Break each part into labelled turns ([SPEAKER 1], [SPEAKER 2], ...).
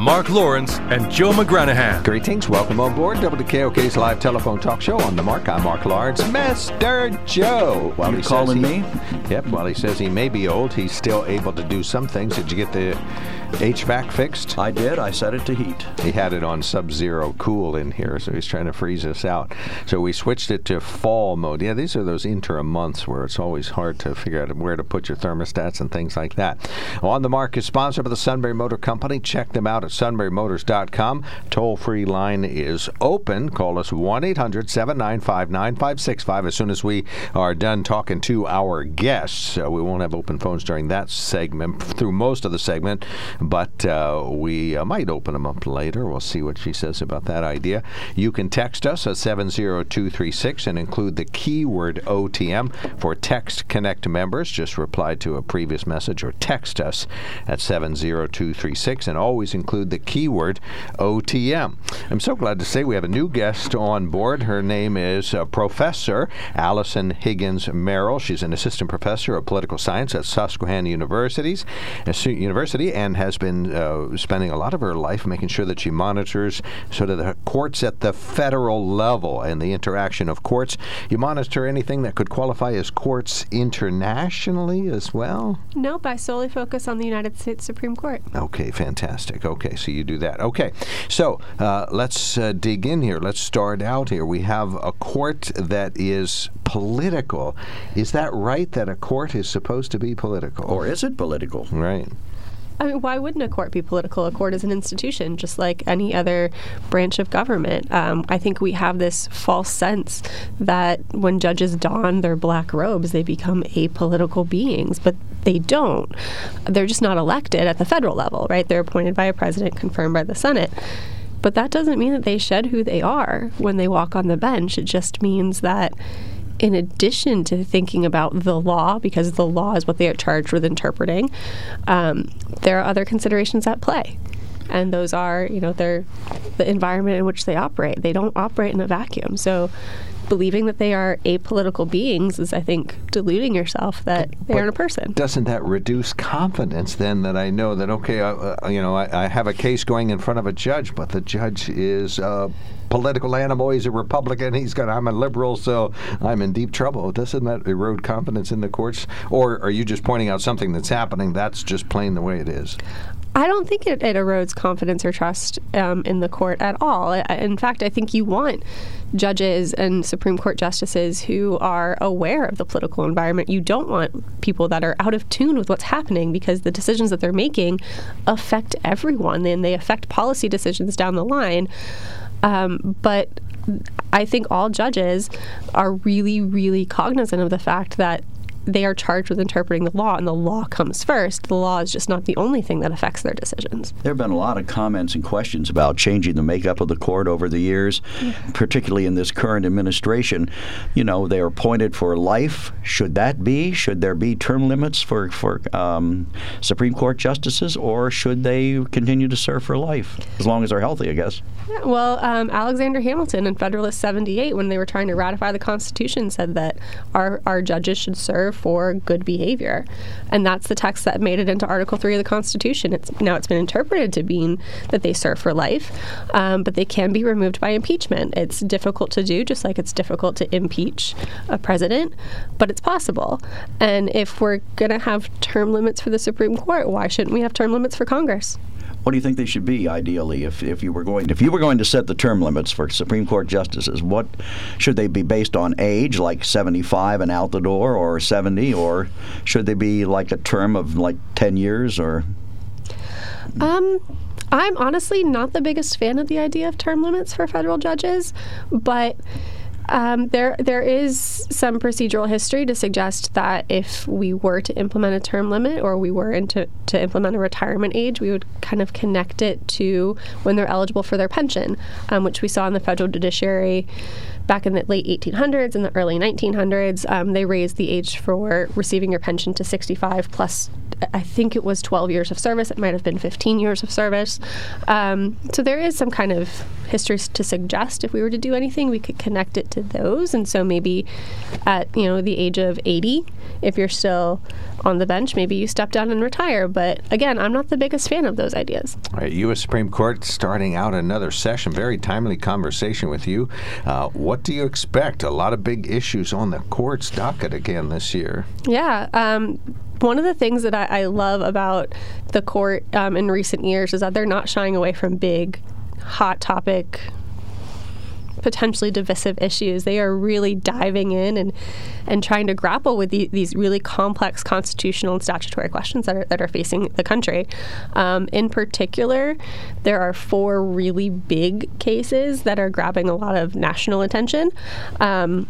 [SPEAKER 1] Mark Lawrence and Joe McGranahan.
[SPEAKER 2] Greetings. Welcome on board WKOK's live telephone talk show on the mark. I'm Mark Lawrence. Mr. Joe.
[SPEAKER 3] While you calling
[SPEAKER 2] he,
[SPEAKER 3] me?
[SPEAKER 2] Yep. While he says he may be old, he's still able to do some things. Did you get the HVAC fixed?
[SPEAKER 3] I did. I set it to heat.
[SPEAKER 2] He had it on sub-zero cool in here, so he's trying to freeze us out. So we switched it to fall mode. Yeah, these are those interim months where it's always hard to figure out where to put your thermostats and things like that. On the Mark is sponsored by the Sunbury Motor Company. Check them out sunburymotors.com. Toll-free line is open. Call us 1-800-795-9565 as soon as we are done talking to our guests. Uh, we won't have open phones during that segment through most of the segment but uh, we uh, might open them up later. We'll see what she says about that idea. You can text us at 70236 and include the keyword OTM for Text Connect members. Just reply to a previous message or text us at 70236 and always include the keyword OTM. I'm so glad to say we have a new guest on board. Her name is uh, Professor Allison Higgins Merrill. She's an assistant professor of political science at Susquehanna Universities, University and has been uh, spending a lot of her life making sure that she monitors sort of the courts at the federal level and the interaction of courts. You monitor anything that could qualify as courts internationally as well?
[SPEAKER 4] Nope, I solely focus on the United States Supreme Court.
[SPEAKER 2] Okay, fantastic. Okay, so you do that. Okay, so uh, let's uh, dig in here. Let's start out here. We have a court that is political. Is that right that a court is supposed to be political?
[SPEAKER 3] Or is it political?
[SPEAKER 2] Right.
[SPEAKER 4] I mean, why wouldn't a court be political? A court is an institution, just like any other branch of government. Um, I think we have this false sense that when judges don their black robes, they become apolitical beings, but they don't. They're just not elected at the federal level, right? They're appointed by a president, confirmed by the Senate. But that doesn't mean that they shed who they are when they walk on the bench. It just means that in addition to thinking about the law, because the law is what they are charged with interpreting, um, there are other considerations at play. And those are, you know, they're the environment in which they operate. They don't operate in a vacuum. So believing that they are apolitical beings is, I think, deluding yourself that they aren't a person.
[SPEAKER 2] Doesn't that reduce confidence then that I know that, okay, uh, uh, you know, I, I, have a case going in front of a judge, but the judge is. a political animal. He's a Republican. He's got. I'm a liberal, so I'm in deep trouble. Doesn't that erode confidence in the courts? Or are you just pointing out something that's happening? That's just plain the way it is.
[SPEAKER 4] I don't think it, it erodes confidence or trust um, in the court at all. In fact, I think you want judges and Supreme Court justices who are aware of the political environment. You don't want people that are out of tune with what's happening because the decisions that they're making affect everyone and they affect policy decisions down the line. Um, but I think all judges are really, really cognizant of the fact that they are charged with interpreting the law, and the law comes first. The law is just not the only thing that affects their decisions.
[SPEAKER 3] There have been a lot of comments and questions about changing the makeup of the court over the years, yeah. particularly in this current administration. You know, they are appointed for life. Should that be? Should there be term limits for for um, Supreme Court justices, or should they continue to serve for life as long as they're healthy? I guess.
[SPEAKER 4] Yeah, well, um, Alexander Hamilton in Federalist 78, when they were trying to ratify the Constitution, said that our our judges should serve for good behavior. And that's the text that made it into Article 3 of the Constitution. It's Now it's been interpreted to mean that they serve for life, um, but they can be removed by impeachment. It's difficult to do, just like it's difficult to impeach a president, but it's possible. And if we're going to have term limits for the Supreme Court, why shouldn't we have term limits for Congress?
[SPEAKER 3] What do you think they should be ideally if, if you were going if you were going to set the term limits for Supreme Court justices? What should they be based on age, like 75 and out the door, or 70, or should they be like a term of like 10 years, or?
[SPEAKER 4] Um, I'm honestly not the biggest fan of the idea of term limits for federal judges, but um, there, there is some procedural history to suggest that if we were to implement a term limit or we were into, to implement a retirement age, we would kind of connect it to when they're eligible for their pension, um, which we saw in the federal judiciary back in the late 1800s and the early 1900s. Um, they raised the age for receiving your pension to 65 plus I think it was 12 years of service. It might have been 15 years of service. Um, so there is some kind of history to suggest if we were to do anything, we could connect it to those. And so maybe at you know the age of 80, if you're still on the bench, maybe you step down and retire. But again, I'm not the biggest fan of those ideas.
[SPEAKER 2] All right, U.S. Supreme Court starting out another session. Very timely conversation with you. Uh, what do you expect? A lot of big issues on the court's docket again this year.
[SPEAKER 4] Yeah. Um, one of the things that I, I love about the court um, in recent years is that they're not shying away from big, hot topic potentially divisive issues. They are really diving in and and trying to grapple with the, these really complex constitutional and statutory questions that are that are facing the country. Um, in particular, there are four really big cases that are grabbing a lot of national attention. Um,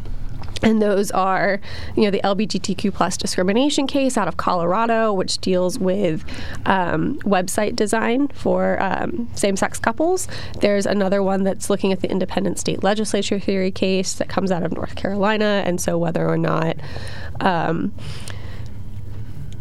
[SPEAKER 4] and those are, you know, the LGBTQ plus discrimination case out of Colorado, which deals with um, website design for um, same-sex couples. There's another one that's looking at the independent state legislature theory case that comes out of North Carolina, and so whether or not um,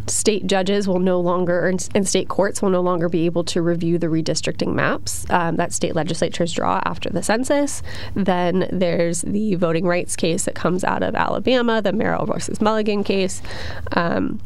[SPEAKER 4] state judges will no longer, and state courts will no longer be able to review the redistricting maps um, that state legislatures draw after the census. Then there's the voting rights case that comes out of Alabama, the Merrill versus Milligan case. Um,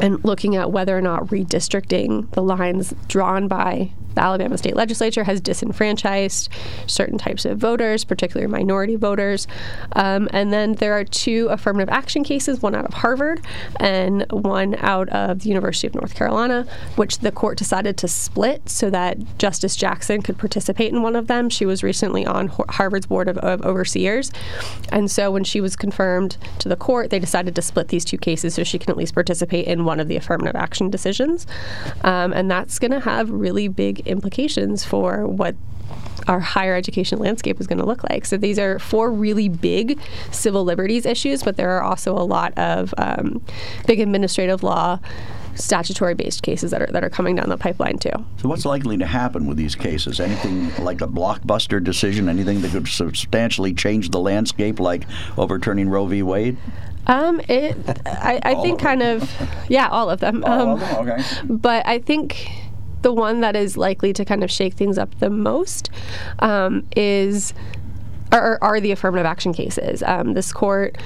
[SPEAKER 4] and looking at whether or not redistricting the lines drawn by the Alabama state legislature has disenfranchised certain types of voters, particularly minority voters. Um, and then there are two affirmative action cases, one out of Harvard and one out of the University of North Carolina, which the court decided to split so that Justice Jackson could participate in one of them. She was recently on Harvard's Board of, of Overseers. And so when she was confirmed to the court, they decided to split these two cases so she can at least participate in one of the affirmative action decisions. Um, and that's going to have really big implications for what our higher education landscape is going to look like. So these are four really big civil liberties issues, but there are also a lot of um, big administrative law statutory based cases that are that are coming down the pipeline too.
[SPEAKER 3] So what's likely to happen with these cases? Anything like a blockbuster decision, anything that could substantially change the landscape like overturning Roe v. Wade?
[SPEAKER 4] Um, it, I, I think kind of, yeah, all of them.
[SPEAKER 3] All
[SPEAKER 4] um,
[SPEAKER 3] of them, okay.
[SPEAKER 4] But I think the one that is likely to kind of shake things up the most um, is are, are the affirmative action cases. Um, this court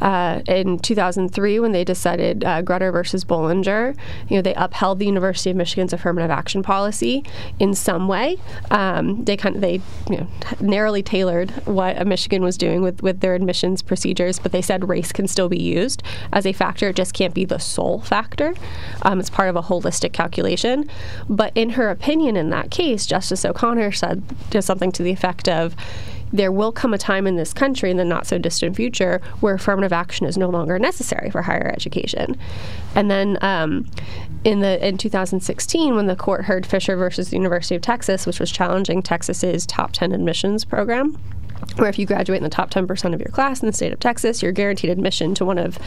[SPEAKER 4] uh, in 2003 when they decided uh, Grutter versus Bollinger. You know, they upheld the University of Michigan's affirmative action policy in some way. Um, they kind of they you know, narrowly tailored what Michigan was doing with with their admissions procedures, but they said race can still be used as a factor. It just can't be the sole factor. Um, it's part of a holistic calculation. But in her opinion, in that case, Justice O'Connor said something to the effect of there will come a time in this country in the not so distant future where affirmative action is no longer necessary for higher education. And then um, in the in 2016, when the court heard Fisher versus the University of Texas, which was challenging Texas's top 10 admissions program, where if you graduate in the top 10% of your class in the state of Texas, you're guaranteed admission to one of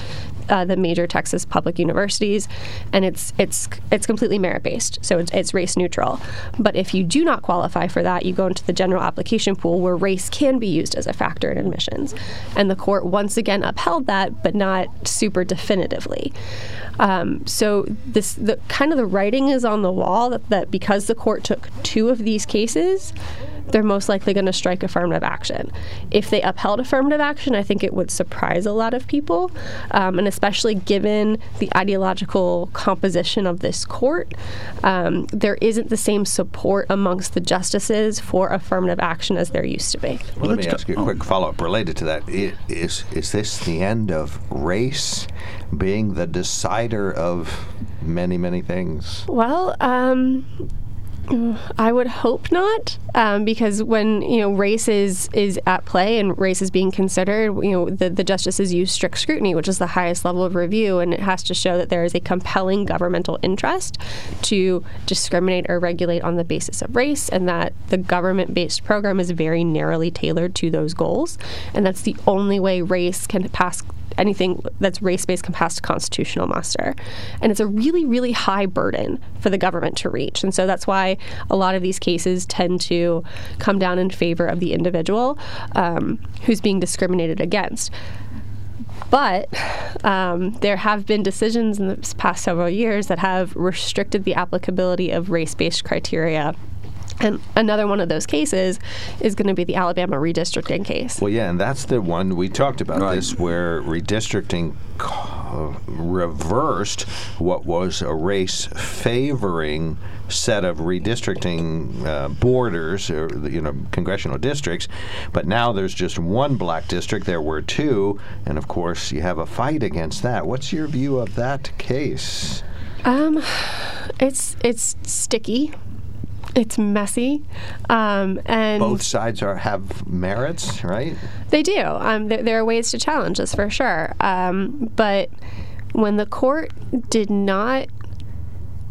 [SPEAKER 4] uh, the major Texas public universities, and it's it's it's completely merit based, so it's, it's, race neutral. But if you do not qualify for that, you go into the general application pool where race can be used as a factor in admissions, and the court once again upheld that, but not super definitively. Um, so this the kind of the writing is on the wall that, that because the court took two of these cases they're most likely going to strike affirmative action. If they upheld affirmative action, I think it would surprise a lot of people, um, and especially given the ideological composition of this court, um, there isn't the same support amongst the justices for affirmative action as there used to be.
[SPEAKER 2] Well, let me ask you a quick follow up related to that. Is, is this the end of race being the decider of many, many things?
[SPEAKER 4] Well, um, I would hope not, um, because when you know race is is at play and race is being considered, you know the, the justices use strict scrutiny, which is the highest level of review, and it has to show that there is a compelling governmental interest to discriminate or regulate on the basis of race, and that the government-based program is very narrowly tailored to those goals, and that's the only way race can pass anything that's race based can pass constitutional muster. And it's a really, really high burden for the government to reach. And so that's why a lot of these cases tend to come down in favor of the individual um, who's being discriminated against. But um, there have been decisions in the past several years that have restricted the applicability of race based criteria and another one of those cases is going to be the Alabama redistricting case.
[SPEAKER 2] Well, yeah, and that's the one we talked about
[SPEAKER 3] Right.
[SPEAKER 2] this, where redistricting reversed what was a race favoring set of redistricting uh, borders, or you know, congressional districts. But now there's just one black district. There were two, and of course you have a fight against that. What's your view of that case?
[SPEAKER 4] Um, it's it's sticky. It's messy, um, and
[SPEAKER 2] Both sides are have merits, right?
[SPEAKER 4] They do. Um, there, there are ways to challenge this for sure. Um, but when the court did not,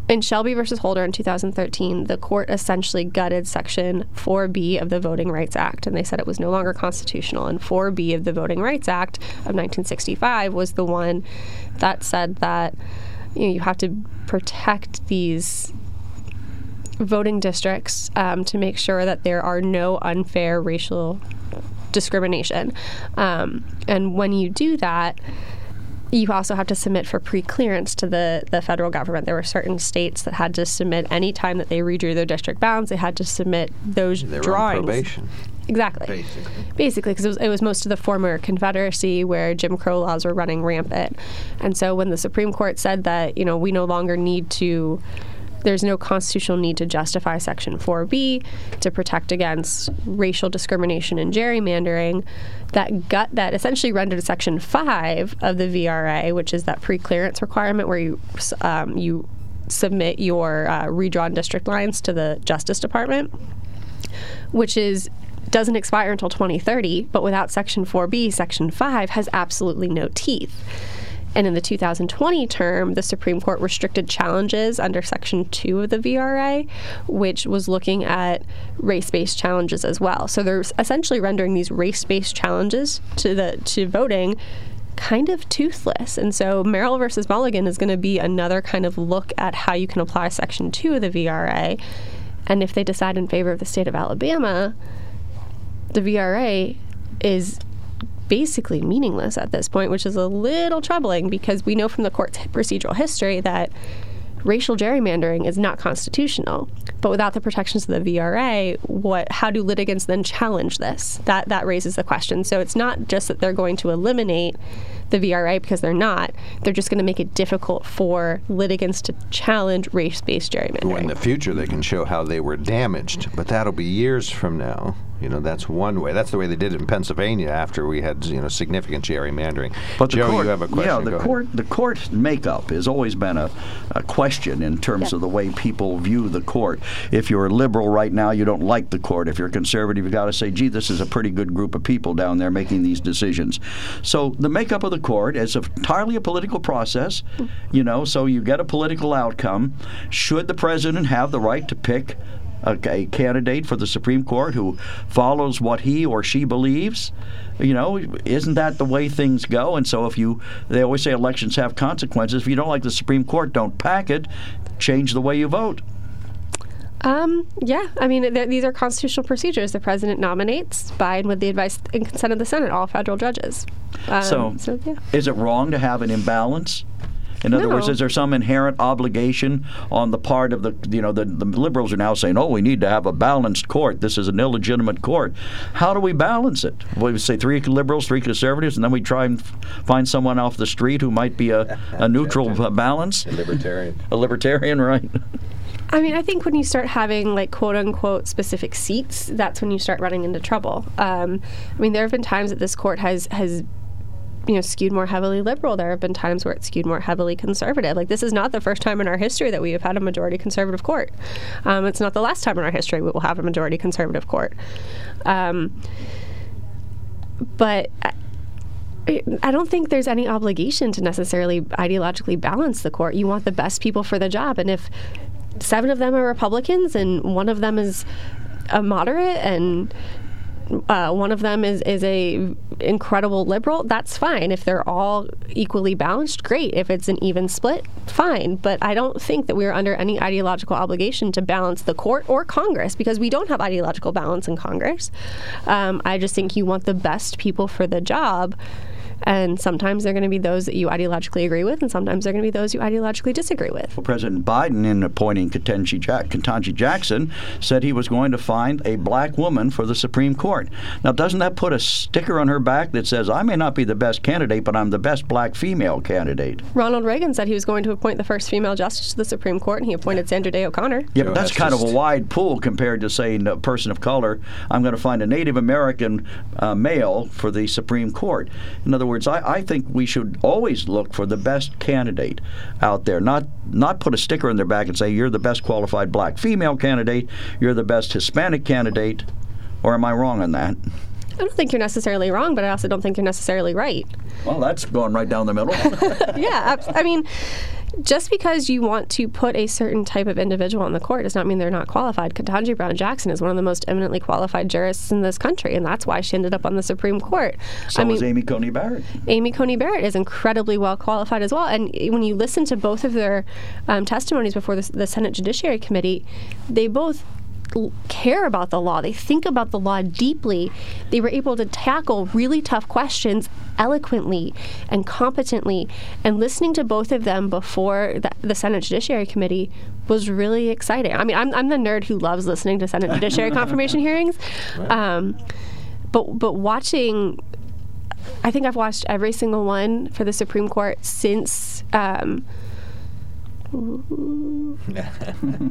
[SPEAKER 4] in Shelby versus Holder in 2013, the court essentially gutted Section 4B of the Voting Rights Act, and they said it was no longer constitutional. And 4B of the Voting Rights Act of 1965 was the one that said that you know you have to protect these voting districts um, to make sure that there are no unfair racial discrimination. Um, and when you do that, you also have to submit for pre-clearance to the, the federal government. There were certain states that had to submit any time that they redrew their district bounds. They had to submit those
[SPEAKER 2] They're
[SPEAKER 4] drawings.
[SPEAKER 2] on probation.
[SPEAKER 4] Exactly.
[SPEAKER 2] Basically.
[SPEAKER 4] Basically, because it was, it was most of the former Confederacy where Jim Crow laws were running rampant. And so when the Supreme Court said that, you know, we no longer need to, there's no constitutional need to justify Section 4B to protect against racial discrimination and gerrymandering, that gut that essentially rendered Section 5 of the VRA, which is that pre-clearance requirement where you um, you submit your uh, redrawn district lines to the Justice Department which is doesn't expire until 2030, but without Section 4B, Section 5 has absolutely no teeth. And in the 2020 term, the Supreme Court restricted challenges under Section 2 of the VRA, which was looking at race based challenges as well. So they're essentially rendering these race based challenges to, the, to voting kind of toothless. And so Merrill versus Milligan is going to be another kind of look at how you can apply Section 2 of the VRA. And if they decide in favor of the state of Alabama, the VRA is basically meaningless at this point, which is a little troubling because we know from the court's procedural history that racial gerrymandering is not constitutional. But without the protections of the VRA, what how do litigants then challenge this? That that raises the question. So it's not just that they're going to eliminate the VRA because they're not. They're just going to make it difficult for litigants to challenge race-based gerrymandering.
[SPEAKER 2] Well, in the future, they can show how they were damaged, but that'll be years from now. You know, that's one way. That's the way they did it in Pennsylvania after we had, you know, significant gerrymandering.
[SPEAKER 3] But the
[SPEAKER 2] Joe,
[SPEAKER 3] court,
[SPEAKER 2] you have a question.
[SPEAKER 3] Yeah,
[SPEAKER 2] Go
[SPEAKER 3] the
[SPEAKER 2] ahead.
[SPEAKER 3] court, the court makeup has always been a, a question in terms
[SPEAKER 4] Yeah.
[SPEAKER 3] of the way people view the court. If you're a liberal right now, you don't like the court. If you're conservative, you've got to say, "Gee, this is a pretty good group of people down there making these decisions." So the makeup of the court is entirely a political process. You know, so you get a political outcome. Should the president have the right to pick? A, a candidate for the Supreme Court who follows what he or she believes, you know, isn't that the way things go? And so if you, they always say elections have consequences. If you don't like the Supreme Court, don't pack it. Change the way you vote.
[SPEAKER 4] Um, yeah, I mean, th- these are constitutional procedures. The president nominates by and with the advice and consent of the Senate all federal judges. Um,
[SPEAKER 3] So-
[SPEAKER 4] yeah.
[SPEAKER 3] Is it wrong to have an imbalance? In other words, is there some inherent obligation on the part of the, you know, the, the liberals are now saying, oh, we need to have a balanced court. This is an illegitimate court. How do we balance it? We say three liberals, three conservatives, and then we try and find someone off the street who might be a, a neutral uh, balance?
[SPEAKER 2] Libertarian.
[SPEAKER 3] A libertarian, right?
[SPEAKER 4] I mean, I think when you start having like quote unquote specific seats, that's when you start running into trouble. Um, I mean, there have been times that this court has has you know skewed more heavily liberal. There have been times where it's skewed more heavily conservative. Like this is not the first time in our history that we have had a majority conservative court. Um, it's not the last time in our history we will have a majority conservative court. Um, but. I, I don't think there's any obligation to necessarily ideologically balance the court. You want the best people for the job, and if seven of them are Republicans and one of them is a moderate and uh, one of them is is a incredible liberal. That's fine if they're all equally balanced. Great. If it's an even split, fine. But I don't think that we're under any ideological obligation to balance the court or Congress because we don't have ideological balance in Congress. Um, I just think you want the best people for the job. And sometimes they're going to be those that you ideologically agree with, and sometimes they're going to be those you ideologically disagree with.
[SPEAKER 3] Well, President Biden, in appointing Ketanji, Jack- Ketanji Jackson, said he was going to find a black woman for the Supreme Court. Now, doesn't that put a sticker on her back that says, I may not be the best candidate, but I'm the best black female candidate?
[SPEAKER 4] Ronald Reagan said he was going to appoint the first female justice to the Supreme Court, and he appointed Sandra Day O'Connor.
[SPEAKER 3] Yeah, but that's, that's kind of a wide pool compared to saying a person of color, I'm going to find a Native American uh, male for the Supreme Court. In other words, I, I think we should always look for the best candidate out there, not not put a sticker in their back and say you're the best qualified black female candidate, you're the best Hispanic candidate, or am I wrong on that?
[SPEAKER 4] I don't think you're necessarily wrong, but I also don't think you're necessarily right.
[SPEAKER 3] Well, that's going right down the middle.
[SPEAKER 4] yeah, I mean, just because you want to put a certain type of individual on the court does not mean they're not qualified. Ketanji Brown Jackson is one of the most eminently qualified jurists in this country, and that's why she ended up on the Supreme Court.
[SPEAKER 3] So I mean, is Amy Coney Barrett.
[SPEAKER 4] Amy Coney Barrett is incredibly well qualified as well. And when you listen to both of their um, testimonies before the, the Senate Judiciary Committee, they both care about the law. They think about the law deeply. They were able to tackle really tough questions eloquently and competently. And listening to both of them before the, the Senate Judiciary Committee was really exciting. I mean, I'm, I'm the nerd who loves listening to Senate Judiciary confirmation hearings. Right. Um, but, but watching I think I've watched every single one for the Supreme Court since um,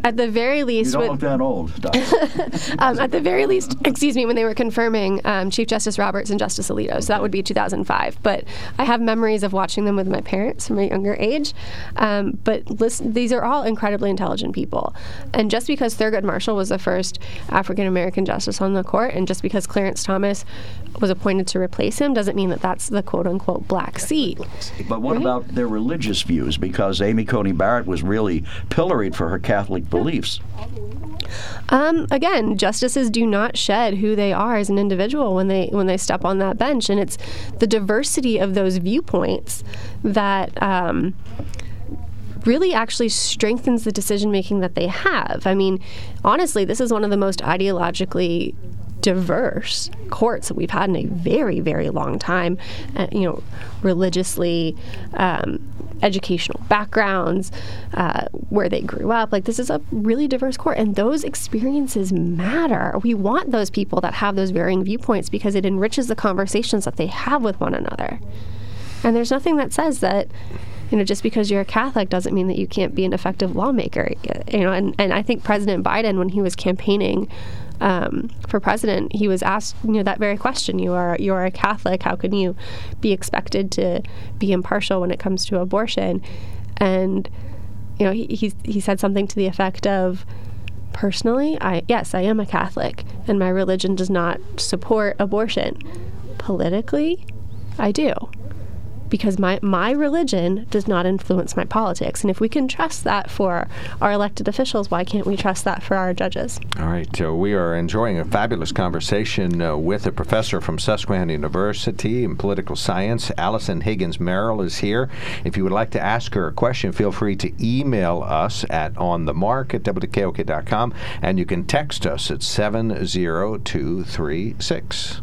[SPEAKER 4] at the very least,
[SPEAKER 3] you don't look that old.
[SPEAKER 4] um, at the very least, excuse me, when they were confirming um, Chief Justice Roberts and Justice Alito, so that would be 2005. But I have memories of watching them with my parents from a younger age. Um, but listen, these are all incredibly intelligent people, and just because Thurgood Marshall was the first African American justice on the court, and just because Clarence Thomas was appointed to replace him, doesn't mean that that's the quote unquote black seat.
[SPEAKER 3] But what right? about their religious views? Because Amy Coney Barrett was really pilloried for her Catholic beliefs.
[SPEAKER 4] Um, again, justices do not shed who they are as an individual when they when they step on that bench, and it's the diversity of those viewpoints that. Um, really actually strengthens the decision making that they have. I mean, honestly, this is one of the most ideologically diverse courts that we've had in a very, very long time. Uh, you know, religiously, um, educational backgrounds, uh, where they grew up. Like, this is a really diverse court, and those experiences matter. We want those people that have those varying viewpoints because it enriches the conversations that they have with one another. And there's nothing that says that you know, just because you're a Catholic doesn't mean that you can't be an effective lawmaker. You know, and, and I think President Biden, when he was campaigning um, for president, he was asked, you know, that very question. You are you are a Catholic. How can you be expected to be impartial when it comes to abortion? And you know, he he, he said something to the effect of, personally, I yes, I am a Catholic, and my religion does not support abortion. Politically, I do because my, my religion does not influence my politics. And if we can trust that for our elected officials, why can't we trust that for our judges?
[SPEAKER 2] All right. Uh, we are enjoying a fabulous conversation uh, with a professor from Susquehanna University in political science. Allison Higgins Merrill is here. If you would like to ask her a question, feel free to email us at onthemark at wkok.com and you can text us at 70236.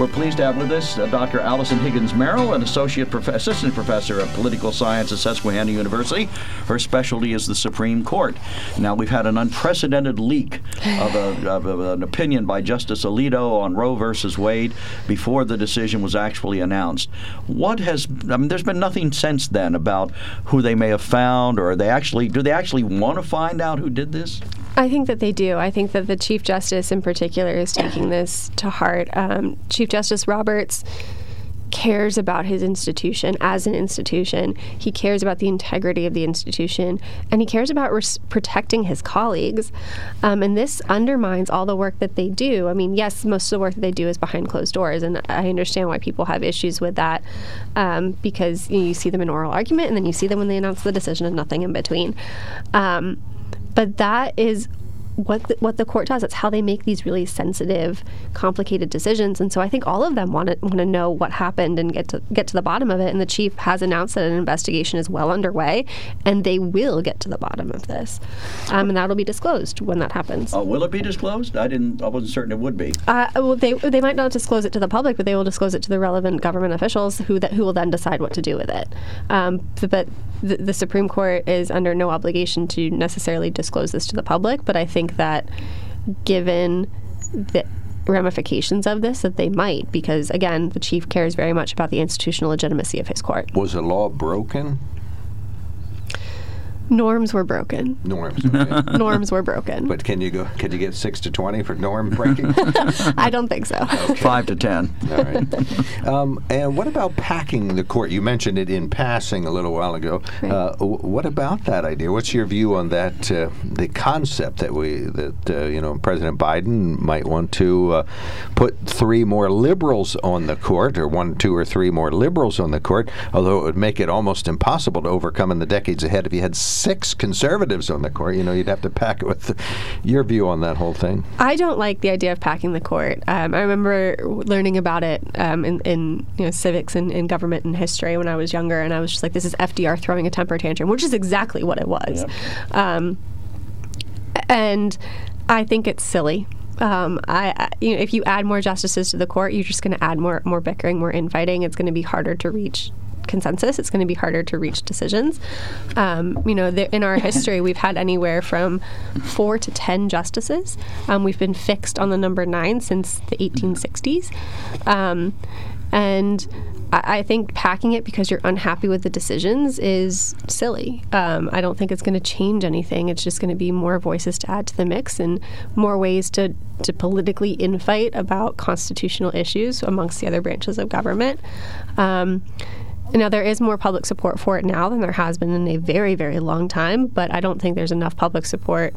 [SPEAKER 3] We're pleased to have with us uh, Dr. Allison Higgins Merrill, an associate prof- assistant professor of political science at Susquehanna University. Her specialty is the Supreme Court. Now, we've had an unprecedented leak of, a, of a, an opinion by Justice Alito on Roe versus Wade before the decision was actually announced. What has I mean? There's been nothing since then about who they may have found, or they actually do they actually want to find out who did this?
[SPEAKER 4] I think that they do. I think that the Chief Justice in particular is taking this to heart. Um, Chief Justice Roberts cares about his institution as an institution. He cares about the integrity of the institution, and he cares about res- protecting his colleagues. Um, and this undermines all the work that they do. I mean, yes, most of the work that they do is behind closed doors, and I understand why people have issues with that um, because you, know, you see them in oral argument, and then you see them when they announce the decision, and nothing in between. Um, but that is what the, what the court does. It's how they make these really sensitive, complicated decisions. And so I think all of them want to want to know what happened and get to get to the bottom of it. And the chief has announced that an investigation is well underway, and they will get to the bottom of this, um, and that'll be disclosed when that happens.
[SPEAKER 3] Uh, will it be disclosed? I didn't. I wasn't certain it would be.
[SPEAKER 4] Uh, well, they they might not disclose it to the public, but they will disclose it to the relevant government officials who that who will then decide what to do with it. Um, but the, the Supreme Court is under no obligation to necessarily disclose this to the public. But I think that given the ramifications of this, that they might, because again, the chief cares very much about the institutional legitimacy of his court.
[SPEAKER 2] Was the law broken?
[SPEAKER 4] Norms were broken.
[SPEAKER 2] Norms. Okay.
[SPEAKER 4] Norms were broken.
[SPEAKER 2] but can you go? Can you get six to twenty for norm breaking?
[SPEAKER 4] I don't think so.
[SPEAKER 3] Five to ten.
[SPEAKER 2] All right. Um, and what about packing the court? You mentioned it in passing a little while ago.
[SPEAKER 4] Right.
[SPEAKER 2] Uh, w- what about that idea? What's your view on that? Uh, the concept that we that uh, you know President Biden might want to uh, put three more liberals on the court, or one, two, or three more liberals on the court. Although it would make it almost impossible to overcome in the decades ahead if you had six conservatives on the court. You know, you'd have to pack it with your view on that whole thing.
[SPEAKER 4] I don't like the idea of packing the court. Um, I remember learning about it um, in, in you know civics and in government and history when I was younger, and I was just like, "This is FDR throwing a temper tantrum," which is exactly what it was. Um, and I think it's silly. Um, I, I, you know, if you add more justices to the court, you're just going to add more, more bickering, more infighting. It's going to be harder to reach consensus. It's going to be harder to reach decisions. Um, you know, there, in our history, we've had anywhere from four to ten justices. Um, we've been fixed on the number nine since the 1860s, um, and I, I think packing it because you're unhappy with the decisions is silly. Um, I don't think it's going to change anything. It's just going to be more voices to add to the mix and more ways to to politically infight about constitutional issues amongst the other branches of government. Um, now, there is more public support for it now than there has been in a very, very long time, but I don't think there's enough public support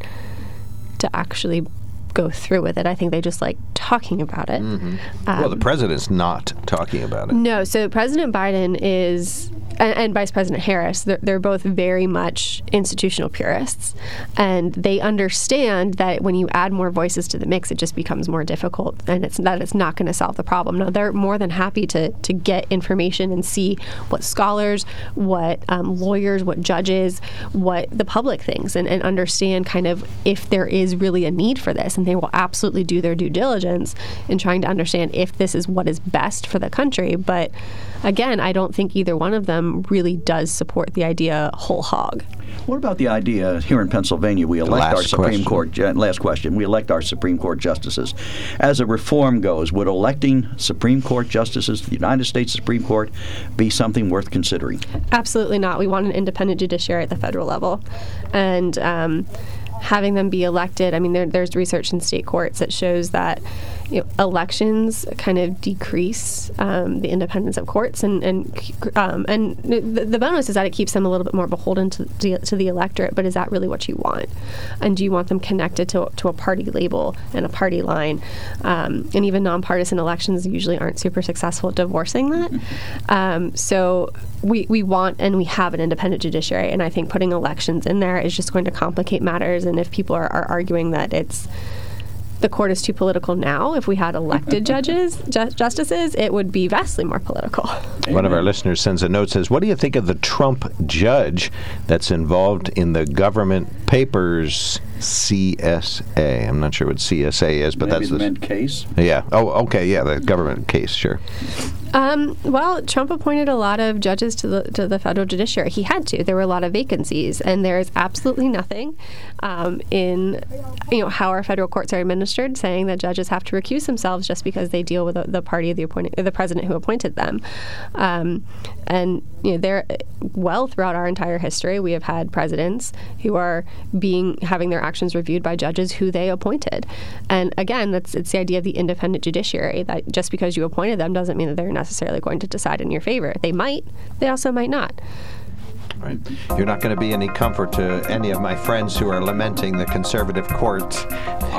[SPEAKER 4] to actually go through with it. I think they just like talking about it. Um,
[SPEAKER 2] well, the president's not talking about it.
[SPEAKER 4] no, so President Biden is, and, and Vice President Harris, they're, they're both very much institutional purists. And they understand that when you add more voices to the mix, it just becomes more difficult and it's that it's not going to solve the problem. Now, they're more than happy to, to get information and see what scholars, what um, lawyers, what judges, what the public thinks, and, and understand kind of if there is really a need for this. And they will absolutely do their due diligence in trying to understand if this is what is best for the country. But again, I don't think either one of them really does support the idea whole hog.
[SPEAKER 3] What about the idea here in Pennsylvania we elect our Supreme
[SPEAKER 2] question.
[SPEAKER 3] Court ju- last question we elect our Supreme Court justices. As a reform goes, would electing Supreme Court justices to the United States Supreme Court be something worth considering?
[SPEAKER 4] Absolutely not. We want an independent judiciary at the federal level. And um, having them be elected, I mean, there, there's research in state courts that shows that you know, elections kind of decrease um, the independence of courts, and and um, and the, the, bonus is that it keeps them a little bit more beholden to, to, to, the electorate. But is that really what you want? And do you want them connected to, to a party label and a party line? Um, and even nonpartisan elections usually aren't super successful at divorcing that. Um, so we we want and we have an independent judiciary, and I think putting elections in there is just going to complicate matters. And if people are, are arguing that it's the court is too political now. If we had elected judges, ju- justices, it would be vastly more political.
[SPEAKER 2] One of our listeners sends a note says, "What do you think of the Trump judge that's involved in the government papers CSA? I'm not sure what CSA is, but
[SPEAKER 3] Maybe
[SPEAKER 2] that's the government
[SPEAKER 3] case.
[SPEAKER 2] Yeah. Oh, okay. Yeah, the government case. Sure.
[SPEAKER 4] Um, well, Trump appointed a lot of judges to the to the federal judiciary. He had to. There were a lot of vacancies, and there is absolutely nothing um, in you know how our federal courts are administered saying that judges have to recuse themselves just because they deal with the, the party of the appointing the president who appointed them. Um, and you know, there well throughout our entire history, we have had presidents who are being having their actions reviewed by judges who they appointed. And again, that's it's the idea of the independent judiciary that just because you appointed them doesn't mean that they're necessarily going to decide in your favor. They might, they also might not.
[SPEAKER 2] Right. You're not going to be any comfort to any of my friends who are lamenting the conservative courts.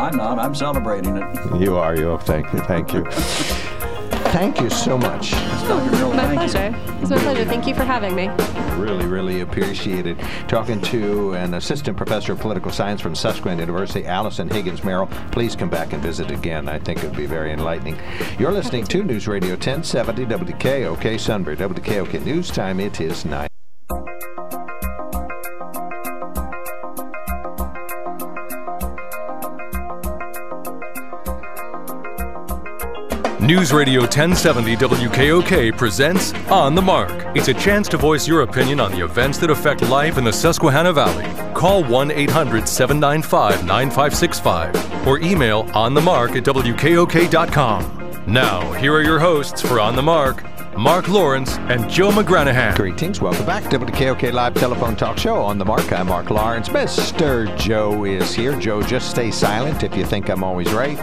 [SPEAKER 3] I'm not. I'm celebrating it.
[SPEAKER 2] You are. You. Thank you. Thank you. Thank you so much.
[SPEAKER 4] Oh, my pleasure. It's my pleasure. Thank you for having me.
[SPEAKER 2] Really, really appreciate it. Talking to an assistant professor of political science from Susquehanna University, Allison Higgins Merrill. Please come back and visit again. I think it would be very enlightening. You're listening to News Radio 1070 WKOK Sunbury. WKOK News Time. It is 9.
[SPEAKER 1] News Radio 1070 WKOK presents On the Mark. It's a chance to voice your opinion on the events that affect life in the Susquehanna Valley. Call 1 800 795 9565 or email onthemark at WKOK.com. Now, here are your hosts for On the Mark. Mark Lawrence and Joe McGranahan.
[SPEAKER 2] Greetings. Welcome back to WKOK Live Telephone Talk Show on the mark. I'm Mark Lawrence. Mr. Joe is here. Joe, just stay silent if you think I'm always right.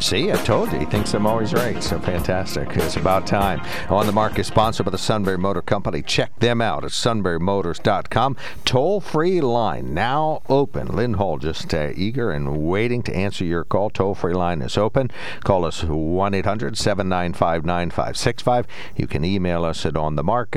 [SPEAKER 2] See, I told you. He thinks I'm always right. So fantastic. It's about time. On the Mark is sponsored by the Sunbury Motor Company. Check them out at sunburymotors.com. Toll free line now open. Lynn Hall just uh, eager and waiting to answer your call. Toll free line is open. Call us 1 800 795 9565. You can email us at onthemark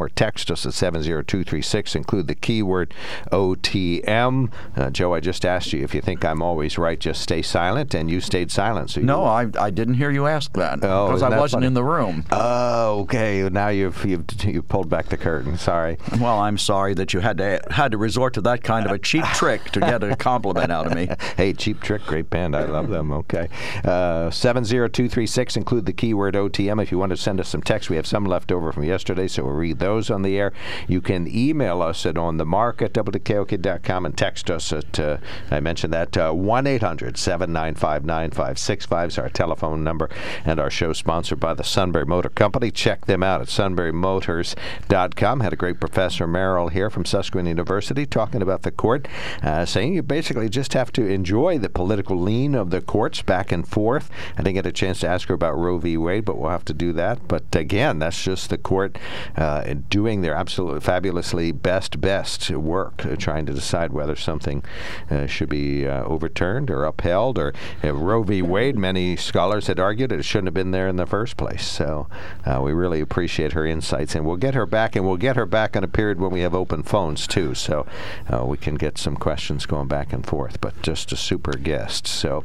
[SPEAKER 2] or text us at 70236. Include the keyword OTM. Uh, Joe, I just asked you if you think I'm always right, just stay silent and you stayed silent. So
[SPEAKER 3] no, I, I didn't hear you ask that
[SPEAKER 2] oh,
[SPEAKER 3] because I wasn't
[SPEAKER 2] funny?
[SPEAKER 3] in the room.
[SPEAKER 2] Oh, okay. Now you've you've you pulled back the curtain. Sorry.
[SPEAKER 3] Well, I'm sorry that you had to had to resort to that kind of a cheap trick to get a compliment out of me.
[SPEAKER 2] hey, cheap trick, great band. I love them. Okay, uh, seven zero two three six. Include the keyword OTM if you want to send us some text. We have some left over from yesterday, so we'll read those on the air. You can email us at on the mark at wkok.com and text us at uh, I mentioned that uh, one eight hundred seven nine five 9565 is our telephone number, and our show sponsored by the Sunbury Motor Company. Check them out at sunburymotors.com. Had a great Professor Merrill here from Susquehanna University talking about the court, uh, saying you basically just have to enjoy the political lean of the courts back and forth. I didn't get a chance to ask her about Roe v. Wade, but we'll have to do that. But again, that's just the court uh, doing their absolutely fabulously best, best work, uh, trying to decide whether something uh, should be uh, overturned or upheld or uh, Roe v. Wade, many scholars had argued it shouldn't have been there in the first place. So uh, we really appreciate her insights, and we'll get her back, and we'll get her back in a period when we have open phones too, so uh, we can get some questions going back and forth. But just a super guest, so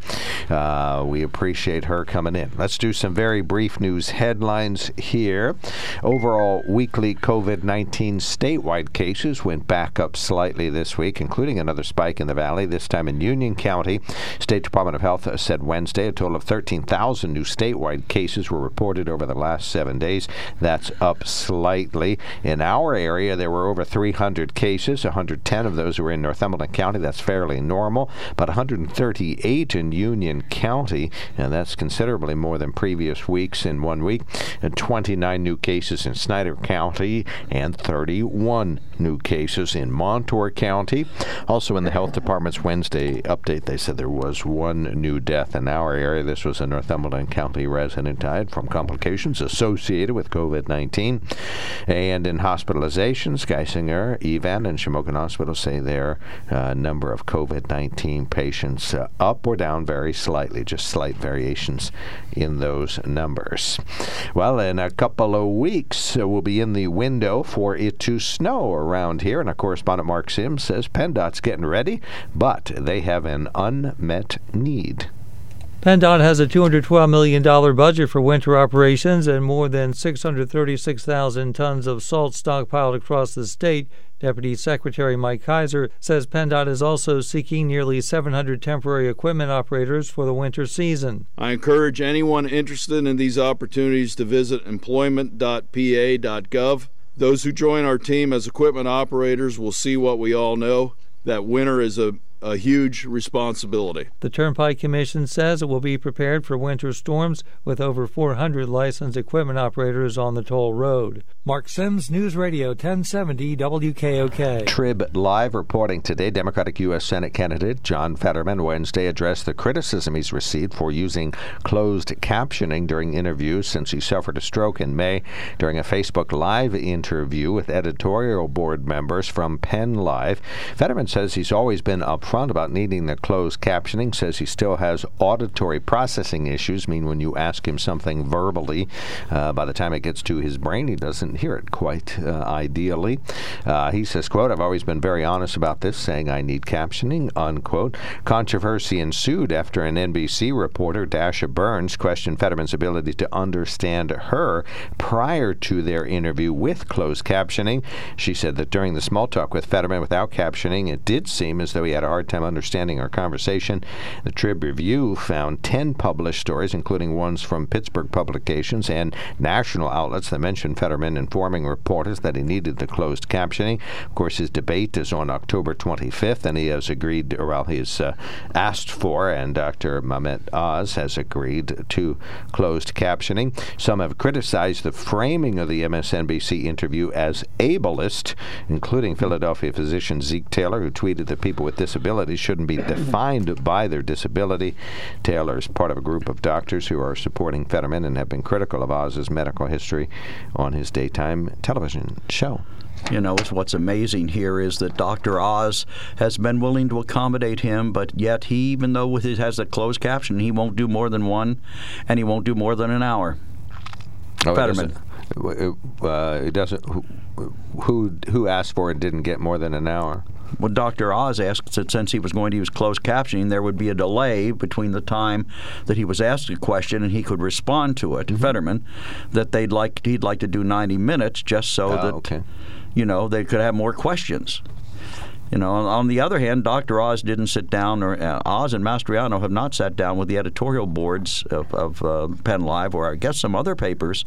[SPEAKER 2] uh, we appreciate her coming in. Let's do some very brief news headlines here. Overall, weekly COVID-19 statewide cases went back up slightly this week, including another spike in the valley. This time in Union County, State Department of Health said Wednesday a total of 13,000 new statewide cases were reported over the last seven days. That's up slightly. In our area, there were over 300 cases. 110 of those were in Northumberland County. That's fairly normal. But 138 in Union County, and that's considerably more than previous weeks in one week. And 29 new cases in Snyder County and 31 new cases in Montour County. Also, in the health department's Wednesday update, they said there was one new death death in our area. This was a Northumberland County resident died from complications associated with COVID 19. And in hospitalizations, Geisinger, Evan, and Shamokin Hospital say their uh, number of COVID 19 patients uh, up or down very slightly, just slight variations in those numbers. Well, in a couple of weeks, uh, we'll be in the window for it to snow around here. And our correspondent Mark Sims says PennDOT's getting ready, but they have an unmet need.
[SPEAKER 5] PennDOT has a $212 million budget for winter operations and more than 636,000 tons of salt stockpiled across the state. Deputy Secretary Mike Keiser says PennDOT is also seeking nearly 700 temporary equipment operators for the winter season.
[SPEAKER 6] I encourage anyone interested in these opportunities to visit employment.pa.gov. Those who join our team as equipment operators will see what we all know that winter is a a huge responsibility.
[SPEAKER 5] The Turnpike Commission says it will be prepared for winter storms with over 400 licensed equipment operators on the toll road. Mark Sims, News Radio 1070 WKOK.
[SPEAKER 2] Trib Live reporting today Democratic U.S. Senate candidate John Fetterman Wednesday addressed the criticism he's received for using closed captioning during interviews since he suffered a stroke in May during a Facebook Live interview with editorial board members from Penn Live. Fetterman says he's always been upfront about needing the closed captioning, says he still has auditory processing issues, mean when you ask him something verbally, uh, by the time it gets to his brain, he doesn't hear it quite uh, ideally. Uh, he says, quote, I've always been very honest about this, saying I need captioning, unquote. Controversy ensued after an NBC reporter, Dasha Burns, questioned Fetterman's ability to understand her prior to their interview with closed captioning. She said that during the small talk with Fetterman without captioning, it did seem as though he had a hard time understanding our conversation. The Trib Review found 10 published stories, including ones from Pittsburgh publications and national outlets that mentioned Fetterman informing reporters that he needed the closed captioning. Of course, his debate is on October 25th, and he has agreed, or well, he has uh, asked for, and Dr. Mehmet Oz has agreed to closed captioning. Some have criticized the framing of the MSNBC interview as ableist, including Philadelphia physician Zeke Taylor, who tweeted that people with disabilities shouldn't be defined by their disability. Taylor is part of a group of doctors who are supporting Fetterman and have been critical of Oz's medical history on his daytime television show.
[SPEAKER 3] You know, what's amazing here is that Dr. Oz has been willing to accommodate him, but yet he, even though with it has a closed caption, he won't do more than one, and he won't do more than an hour.
[SPEAKER 2] Oh,
[SPEAKER 3] Fetterman.
[SPEAKER 2] It doesn't, uh, it doesn't who, who who asked for it didn't get more than an hour.
[SPEAKER 3] Well, Dr. Oz asked that since he was going to use closed captioning, there would be a delay between the time that he was asked a question and he could respond to it. Mm-hmm. Fetterman, that they'd like he'd like to do 90 minutes just so
[SPEAKER 2] oh,
[SPEAKER 3] that
[SPEAKER 2] okay.
[SPEAKER 3] you know they could have more questions. You know, on the other hand, Dr. Oz didn't sit down, or uh, Oz and Mastriano have not sat down with the editorial boards of, of uh, Penn Live, or I guess some other papers,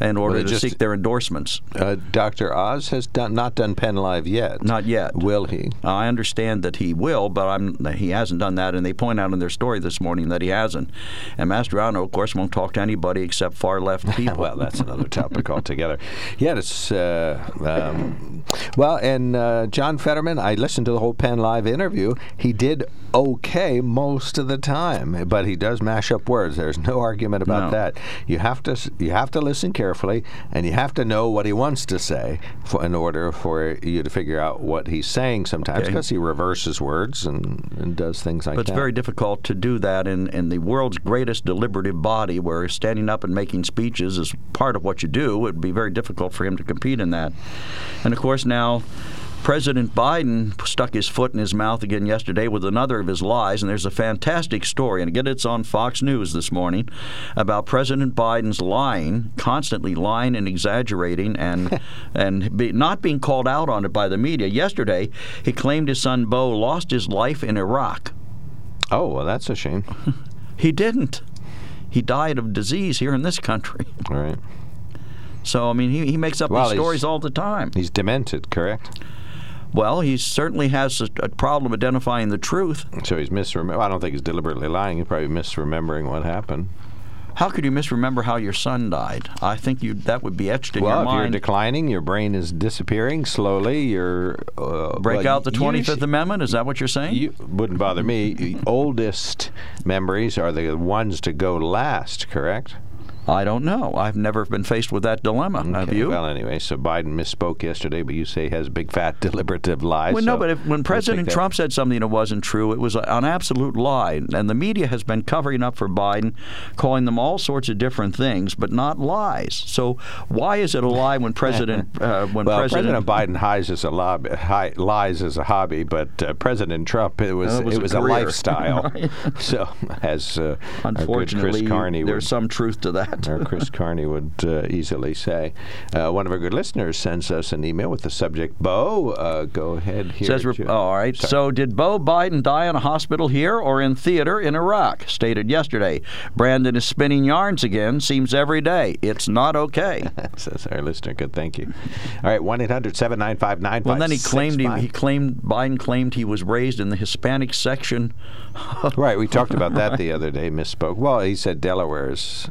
[SPEAKER 3] in order well, to just, seek their endorsements.
[SPEAKER 2] Uh, Dr. Oz has done, not done Penn Live yet.
[SPEAKER 3] Not yet.
[SPEAKER 2] Will he?
[SPEAKER 3] I understand that he will, but I'm, he hasn't done that, and they point out in their story this morning that he hasn't. And Mastriano, of course, won't talk to anybody except far left people.
[SPEAKER 2] well, that's another topic altogether. Yeah, it's uh, um, well, and uh, John Fetterman. I listened to the whole Penn Live interview. He did okay most of the time, but he does mash up words. There's no argument about
[SPEAKER 3] no.
[SPEAKER 2] that. You have to you have to listen carefully, and you have to know what he wants to say for, in order for you to figure out what he's saying. Sometimes because okay. he reverses words and, and does things like
[SPEAKER 3] but
[SPEAKER 2] that.
[SPEAKER 3] But it's very difficult to do that in, in the world's greatest deliberative body, where standing up and making speeches is part of what you do. It would be very difficult for him to compete in that. And of course now President Biden stuck his foot in his mouth again yesterday with another of his lies, and there's a fantastic story, and again, it's on Fox News this morning about President Biden's lying, constantly lying and exaggerating, and and be, not being called out on it by the media. Yesterday, he claimed his son Beau lost his life in Iraq.
[SPEAKER 2] Oh, well, that's a shame.
[SPEAKER 3] he didn't. He died of disease here in this country.
[SPEAKER 2] All right.
[SPEAKER 3] So I mean, he, he makes up well, these stories all the time.
[SPEAKER 2] He's demented, correct?
[SPEAKER 3] Well, he certainly has a, a problem identifying the truth.
[SPEAKER 2] So he's misremembering. I don't think he's deliberately lying. He's probably misremembering what happened.
[SPEAKER 3] How could you misremember how your son died? I think you that would be etched in
[SPEAKER 2] well,
[SPEAKER 3] your
[SPEAKER 2] if you're declining, your brain is disappearing slowly. You're uh,
[SPEAKER 3] Break
[SPEAKER 2] well,
[SPEAKER 3] out the Twenty Fifth Amendment. Is that what you're saying?
[SPEAKER 2] You wouldn't bother me. Oldest memories are the ones to go last, correct?
[SPEAKER 3] I don't know. I've never been faced with that dilemma. Have you?
[SPEAKER 2] Well, anyway, so Biden misspoke yesterday, but you say he has big, fat, deliberative lies.
[SPEAKER 3] Well, no, but if, when President. Trump said something that wasn't true, it was an absolute lie. And the media has been covering up for Biden, calling them all sorts of different things, but not lies. So why is it a lie when President uh, when
[SPEAKER 2] well,
[SPEAKER 3] President,
[SPEAKER 2] Biden hides as a lob, hi, lies as a hobby, but uh, President Trump it was
[SPEAKER 3] Uh, it was
[SPEAKER 2] it
[SPEAKER 3] a
[SPEAKER 2] was a,
[SPEAKER 3] career.
[SPEAKER 2] lifestyle. so, as uh,
[SPEAKER 3] unfortunately
[SPEAKER 2] Chris Carney would-
[SPEAKER 3] there's some truth to that?
[SPEAKER 2] Or Chris Carney would uh, easily say. Uh, one of our good listeners sends us an email with the subject, Beau. Uh, go ahead here.
[SPEAKER 3] Says, oh, all right.
[SPEAKER 2] Sorry.
[SPEAKER 3] So, did Beau Biden die in a hospital here or in theater in Iraq? Stated yesterday. Brandon is spinning yarns again. Seems every day. It's not okay.
[SPEAKER 2] Says our listener. Good, thank you. All right, 1 800 795
[SPEAKER 3] Well, then he claimed he, he claimed Biden claimed he was raised in the Hispanic section.
[SPEAKER 2] Right, we talked about that the other day, misspoke. Well, he said Delaware is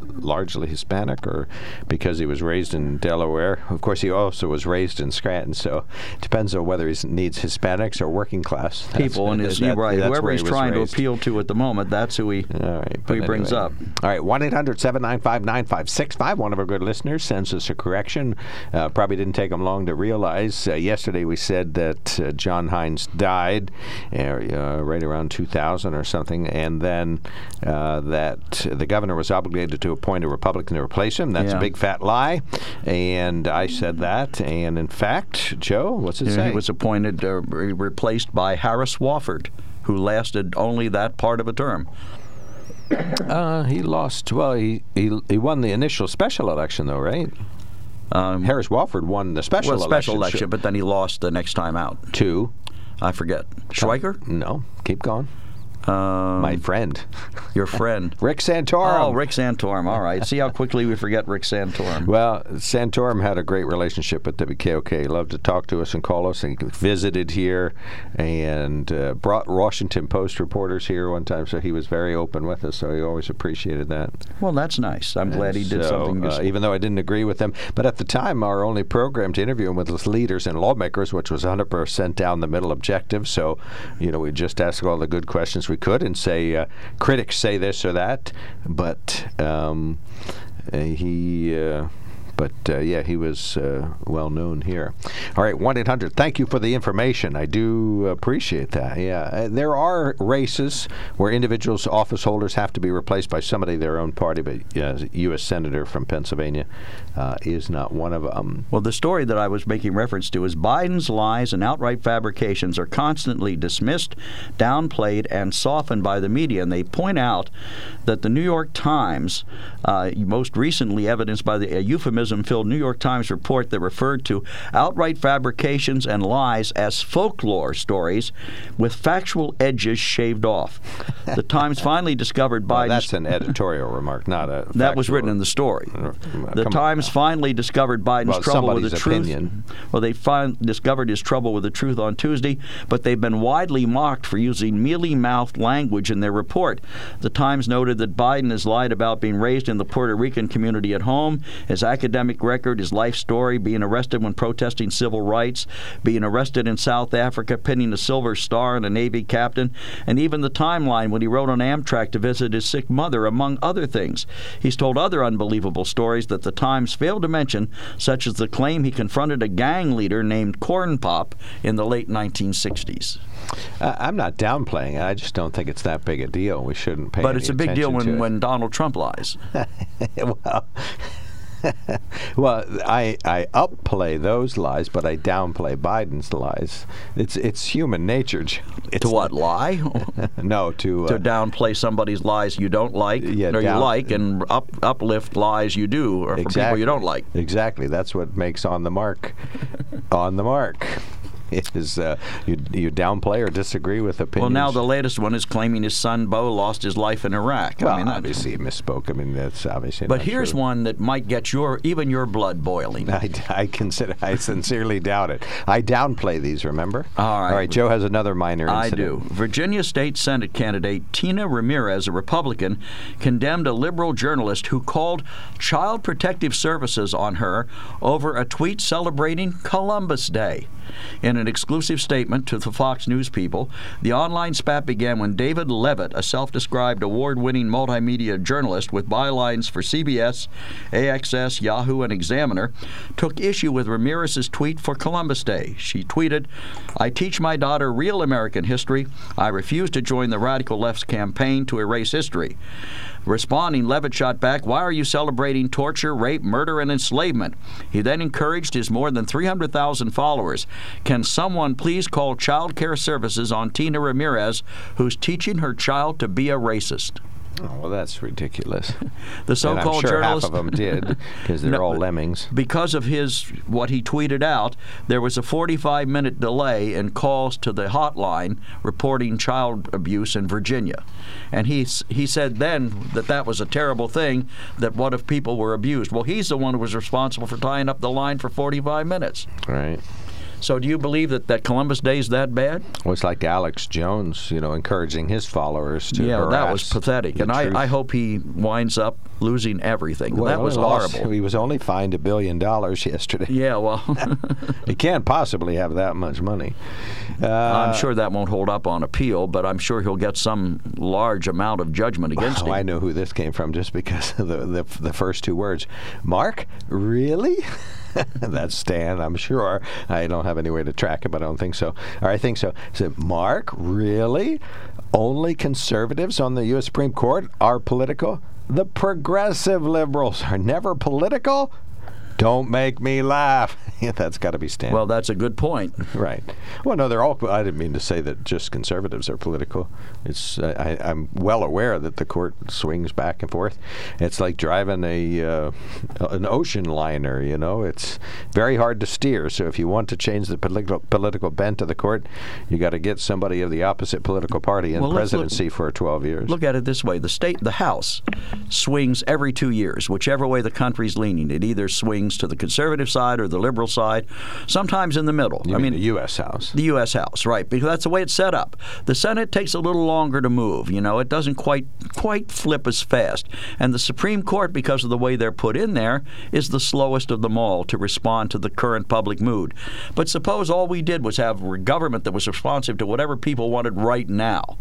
[SPEAKER 2] largely Hispanic or because he was raised in Delaware. Of course, he also was raised in Scranton, so it depends on whether he needs Hispanics or working class
[SPEAKER 3] people and his
[SPEAKER 2] that-
[SPEAKER 3] right, whoever he's
[SPEAKER 2] he
[SPEAKER 3] trying
[SPEAKER 2] raised.
[SPEAKER 3] to appeal to at the moment, that's who he
[SPEAKER 2] All right,
[SPEAKER 3] who he brings up.
[SPEAKER 2] All right, 1 800 795 9565. One of our good listeners sends us a correction. Uh, probably didn't take him long to realize. Uh, yesterday we said that uh, John Heinz died uh, uh, right around 2000 or something, and then uh, that the governor was obligated to appoint a Republican to replace him. That's
[SPEAKER 3] Yeah.
[SPEAKER 2] a big fat lie. And I said that. And in fact, Joe, what's it
[SPEAKER 3] Yeah,
[SPEAKER 2] say?
[SPEAKER 3] He was appointed, uh, re- replaced by Harris Wofford, who lasted only that part of a term.
[SPEAKER 2] uh, he lost. Well, he, he, he won the initial special election, though, right?
[SPEAKER 3] Um,
[SPEAKER 2] Harris Wofford won the special
[SPEAKER 3] well, special
[SPEAKER 2] election.
[SPEAKER 3] election, but then he lost the next time out.
[SPEAKER 2] Two.
[SPEAKER 3] I forget. Schweiker?
[SPEAKER 2] No, keep going.
[SPEAKER 3] Um,
[SPEAKER 2] My friend,
[SPEAKER 3] your friend.
[SPEAKER 2] Rick Santorum.
[SPEAKER 3] Oh, Rick Santorum. All right. See how quickly we forget Rick Santorum.
[SPEAKER 2] Well, Santorum had a great relationship with WKOK. He loved to talk to us and call us, and visited here and uh, brought Washington Post reporters here one time. So he was very open with us. So he always appreciated that.
[SPEAKER 3] Well, that's nice. I'm glad he did
[SPEAKER 2] So,
[SPEAKER 3] something.
[SPEAKER 2] uh, even though I didn't agree with him, but at the time, our only program to interview him with leaders and lawmakers, which was 100% down the middle objective. So, you know, we just asked all the good questions we could and say uh, critics say this or that, but um, uh, he. Uh, but uh, yeah, he was uh, well known here. All right, 1 800. Thank you for the information. I do appreciate that. Yeah. Uh, there are races where individuals, office holders, have to be replaced by somebody of their own party, but yeah, U.S. Senator from Pennsylvania uh, is not one of them.
[SPEAKER 3] Well, the story that I was making reference to is Biden's lies and outright fabrications are constantly dismissed, downplayed, and softened by the media. And they point out that the New York Times, uh, most recently evidenced by the a filled New York Times report that referred to outright fabrications and lies as folklore stories with factual edges shaved off. The Times finally discovered
[SPEAKER 2] Well,
[SPEAKER 3] Biden's.
[SPEAKER 2] that's an editorial remark, not a.
[SPEAKER 3] That was written in the story.
[SPEAKER 2] Uh,
[SPEAKER 3] The
[SPEAKER 2] come
[SPEAKER 3] Times finally discovered Biden's
[SPEAKER 2] Well,
[SPEAKER 3] trouble with the
[SPEAKER 2] somebody's
[SPEAKER 3] truth. Well, they fin- discovered his trouble with the truth on Tuesday, but they've been widely mocked for using mealy-mouthed language in their report. The Times noted that Biden has lied about being raised in the Puerto Rican community at home, his academic record, his life story, being arrested when protesting civil rights, being arrested in South Africa, pinning a silver star on a Navy captain, and even the timeline when he rode on Amtrak to visit his sick mother, among other things. He's told other unbelievable stories that the Times failed to mention, such as the claim he confronted a gang leader named Corn Pop in the late 1960s.
[SPEAKER 2] Uh, I'm not downplaying it. I just don't think it's that big a deal. We shouldn't pay.
[SPEAKER 3] But it's a big deal when, when Donald Trump lies.
[SPEAKER 2] well, well, I I upplay those lies, but I downplay Biden's lies. It's it's human nature. It's
[SPEAKER 3] to what? Lie?
[SPEAKER 2] No, to,
[SPEAKER 3] to
[SPEAKER 2] uh,
[SPEAKER 3] downplay somebody's lies you don't like,
[SPEAKER 2] Yeah,
[SPEAKER 3] or you like, and up, uplift lies you do, or from people you don't like.
[SPEAKER 2] Exactly. That's what makes on the mark. on the mark. is uh, you you downplay or disagree with opinions.
[SPEAKER 3] Well, now the latest one is claiming his son Beau lost his life in Iraq.
[SPEAKER 2] Well,
[SPEAKER 3] I mean,
[SPEAKER 2] obviously he misspoke. I mean, that's obviously.
[SPEAKER 3] But here's
[SPEAKER 2] true.
[SPEAKER 3] one that might get your even your blood boiling.
[SPEAKER 2] I, I consider. I sincerely doubt it. I downplay these. Remember?
[SPEAKER 3] All right.
[SPEAKER 2] All right. Joe has another minor.
[SPEAKER 3] I do. Virginia State Senate candidate Tina Ramirez, a Republican, condemned a liberal journalist who called Child Protective Services on her over a tweet celebrating Columbus Day. In an exclusive statement to the Fox News people, the online spat began when David Leavitt, a self described award winning multimedia journalist with bylines for CBS, AXS, Yahoo, and Examiner, took issue with Ramirez's tweet for Columbus Day. She tweeted, I teach my daughter real American history. I refuse to join the radical left's campaign to erase history. Responding, Leavitt shot back, Why are you celebrating torture, rape, murder, and enslavement? He then encouraged his more than 300,000 followers Can someone please call Child Care Services on Tina Ramirez, who's teaching her child to be a racist?
[SPEAKER 2] Oh, well, that's ridiculous.
[SPEAKER 3] The so-called
[SPEAKER 2] sure
[SPEAKER 3] journalist
[SPEAKER 2] half of them did because they're
[SPEAKER 3] No,
[SPEAKER 2] all lemmings.
[SPEAKER 3] because of his what he tweeted out, there was a 45 minute delay in calls to the hotline reporting child abuse in Virginia. And he he said then that that was a terrible thing that what if people were abused? Well, he's the one who was responsible for tying up the line for 45 minutes.
[SPEAKER 2] Right.
[SPEAKER 3] So do you believe that that Columbus Day is that bad?
[SPEAKER 2] Well, it's like Alex Jones, you know, encouraging his followers to
[SPEAKER 3] yeah, that was pathetic. And I. I hope he winds up losing everything.
[SPEAKER 2] Well,
[SPEAKER 3] that was
[SPEAKER 2] lost-
[SPEAKER 3] horrible.
[SPEAKER 2] He was only fined a billion dollars yesterday.
[SPEAKER 3] Yeah, well,
[SPEAKER 2] He can't possibly have that much money. Uh,
[SPEAKER 3] I'm sure that won't hold up on appeal, but I'm sure he'll get some large amount of judgment against
[SPEAKER 2] Oh,
[SPEAKER 3] him.
[SPEAKER 2] I know who this came from just because of the, the, the first two words. Mark, really? That's Stan, I'm sure. I don't have any way to track it, but I don't think so. Or I think so. So, Mark, really? Only conservatives on the U.S. Supreme Court are political? The progressive liberals are never political? Don't make me laugh. yeah, that's got to be Stan.
[SPEAKER 3] Well, that's a good point.
[SPEAKER 2] Right. Well, no, they're all. I didn't mean to say that just conservatives are political. It's. I, I'm well aware that the court swings back and forth. It's like driving a uh, an ocean liner. You know, it's very hard to steer. So if you want to change the political political bent of the court, you got to get somebody of the opposite political party in
[SPEAKER 3] Well, let's look-
[SPEAKER 2] presidency for 12 years.
[SPEAKER 3] Look at it this way: the state, the House, swings every two years, whichever way the country's leaning. It either swings to the conservative side or the liberal side, sometimes in the middle.
[SPEAKER 2] You
[SPEAKER 3] I mean,
[SPEAKER 2] the U.S. House.
[SPEAKER 3] The U.S. House, right? Because that's the way it's set up. The Senate takes a little longer to move. You know, it doesn't quite quite flip as fast. And the Supreme Court, because of the way they're put in there, is the slowest of them all to respond to the current public mood. But suppose all we did was have a government that was responsive to whatever people wanted right now.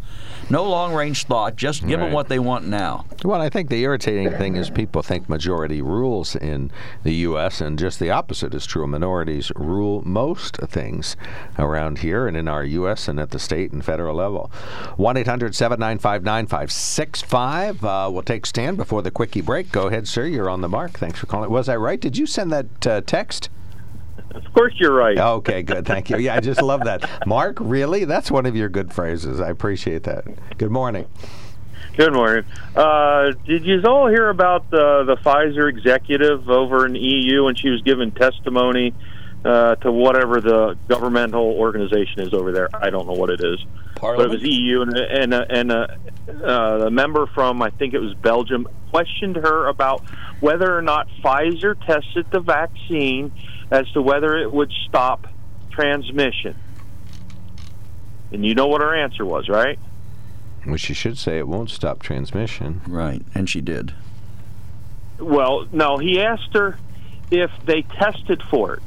[SPEAKER 3] No long-range thought, just give them what they want now.
[SPEAKER 2] Well, I think the irritating thing is people think majority rules in the U.S., and just the opposite is true. Minorities rule most things around here and in our U.S. and at the state and federal level. 1 800 795 9565. Uh, We'll take Stan before the quickie break. Go ahead, sir. You're on the mark. Thanks for calling. Was I right? Did you send that uh, text?
[SPEAKER 7] Of course, you're right.
[SPEAKER 2] Okay, good. Thank you. Yeah, I just love that. Mark, really? That's one of your good phrases. I appreciate that. Good morning.
[SPEAKER 7] Good morning. Uh, did you all hear about the the Pfizer executive over in EU when she was giving testimony uh, to whatever the governmental organization is over there? I don't know what it is, but it was EU, and and uh, and uh, uh, a member from I think it was Belgium questioned her about whether or not Pfizer tested the vaccine as to whether it would stop transmission. And you know what her answer was, right?
[SPEAKER 2] Which she should say it won't stop transmission.
[SPEAKER 3] Right, and she did.
[SPEAKER 7] Well, no, he asked her if they tested for it,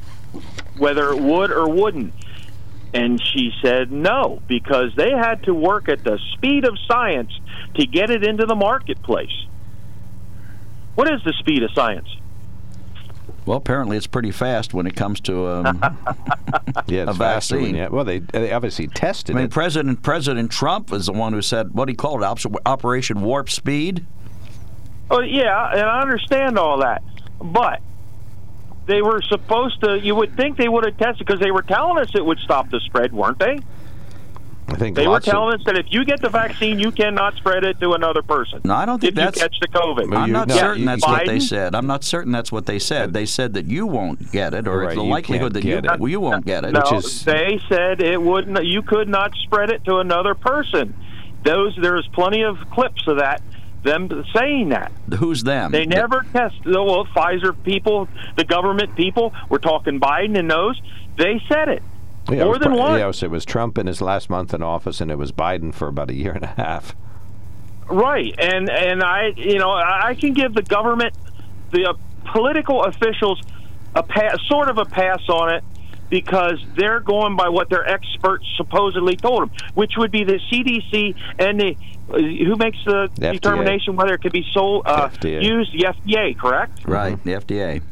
[SPEAKER 7] whether it would or wouldn't. And she said no, because they had to work at the speed of science to get it into the marketplace. What is the speed of science?
[SPEAKER 3] Well, apparently it's pretty fast when it comes to um,
[SPEAKER 2] Yeah,
[SPEAKER 3] A vaccine.
[SPEAKER 2] you- well, they they obviously tested it.
[SPEAKER 3] I mean,
[SPEAKER 2] it.
[SPEAKER 3] President President Trump was the one who said what he called it, Operation Warp Speed.
[SPEAKER 7] Oh, yeah, and I understand all that, but they were supposed to. You would think they would have tested because they were telling us it would stop the spread, weren't they?
[SPEAKER 2] I think think
[SPEAKER 7] They were
[SPEAKER 2] lots of-
[SPEAKER 7] telling us that if you get the vaccine, you cannot spread it to another person.
[SPEAKER 3] No, I don't think
[SPEAKER 7] if
[SPEAKER 3] that's-
[SPEAKER 7] you catch the COVID.
[SPEAKER 3] I'm not
[SPEAKER 2] no,
[SPEAKER 3] certain
[SPEAKER 2] you-
[SPEAKER 3] that's what they said. I'm not certain that's what they said. They said that you won't get it, or
[SPEAKER 2] Right,
[SPEAKER 3] the likelihood
[SPEAKER 2] can't
[SPEAKER 3] that you,
[SPEAKER 2] it.
[SPEAKER 3] you won't get it.
[SPEAKER 7] no,
[SPEAKER 2] which is-
[SPEAKER 7] they said it wouldn't. You could not spread it to another person. Those there's plenty of clips of that. Them saying that
[SPEAKER 3] Who's them?
[SPEAKER 7] they never test. Well, Pfizer people, the government people. We're talking Biden and those. They said it
[SPEAKER 2] Yeah,
[SPEAKER 7] more than
[SPEAKER 2] Pri-
[SPEAKER 7] once.
[SPEAKER 2] Yes, it was Trump in his last month in office, and it was Biden for about a year and a half.
[SPEAKER 7] Right, and and I, you know, I I can give the government, the uh, political officials, a pass, sort of a pass on it, because they're going by what their experts supposedly told them, which would be the CDC and the uh, who makes the,
[SPEAKER 2] The FDA.
[SPEAKER 7] determination whether it could be sold uh, used, the FDA, correct?
[SPEAKER 3] right, the FDA.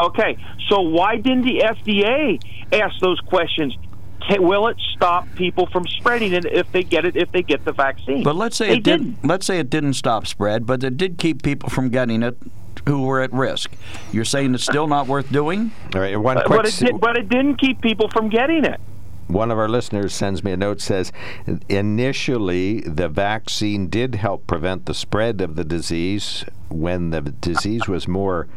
[SPEAKER 7] Okay, so why didn't the FDA ask those questions? Can, will it stop people from spreading it if they get it if they get the vaccine?
[SPEAKER 3] But let's say
[SPEAKER 7] they
[SPEAKER 3] it didn't. Let's say it didn't stop spread, but it did keep people from getting it who were at risk. You're saying it's still not worth doing?
[SPEAKER 2] All right, one
[SPEAKER 7] But,
[SPEAKER 2] quick.
[SPEAKER 7] but it did, but it didn't keep people from getting it.
[SPEAKER 2] One of our listeners sends me a note says initially the vaccine did help prevent the spread of the disease when the disease was more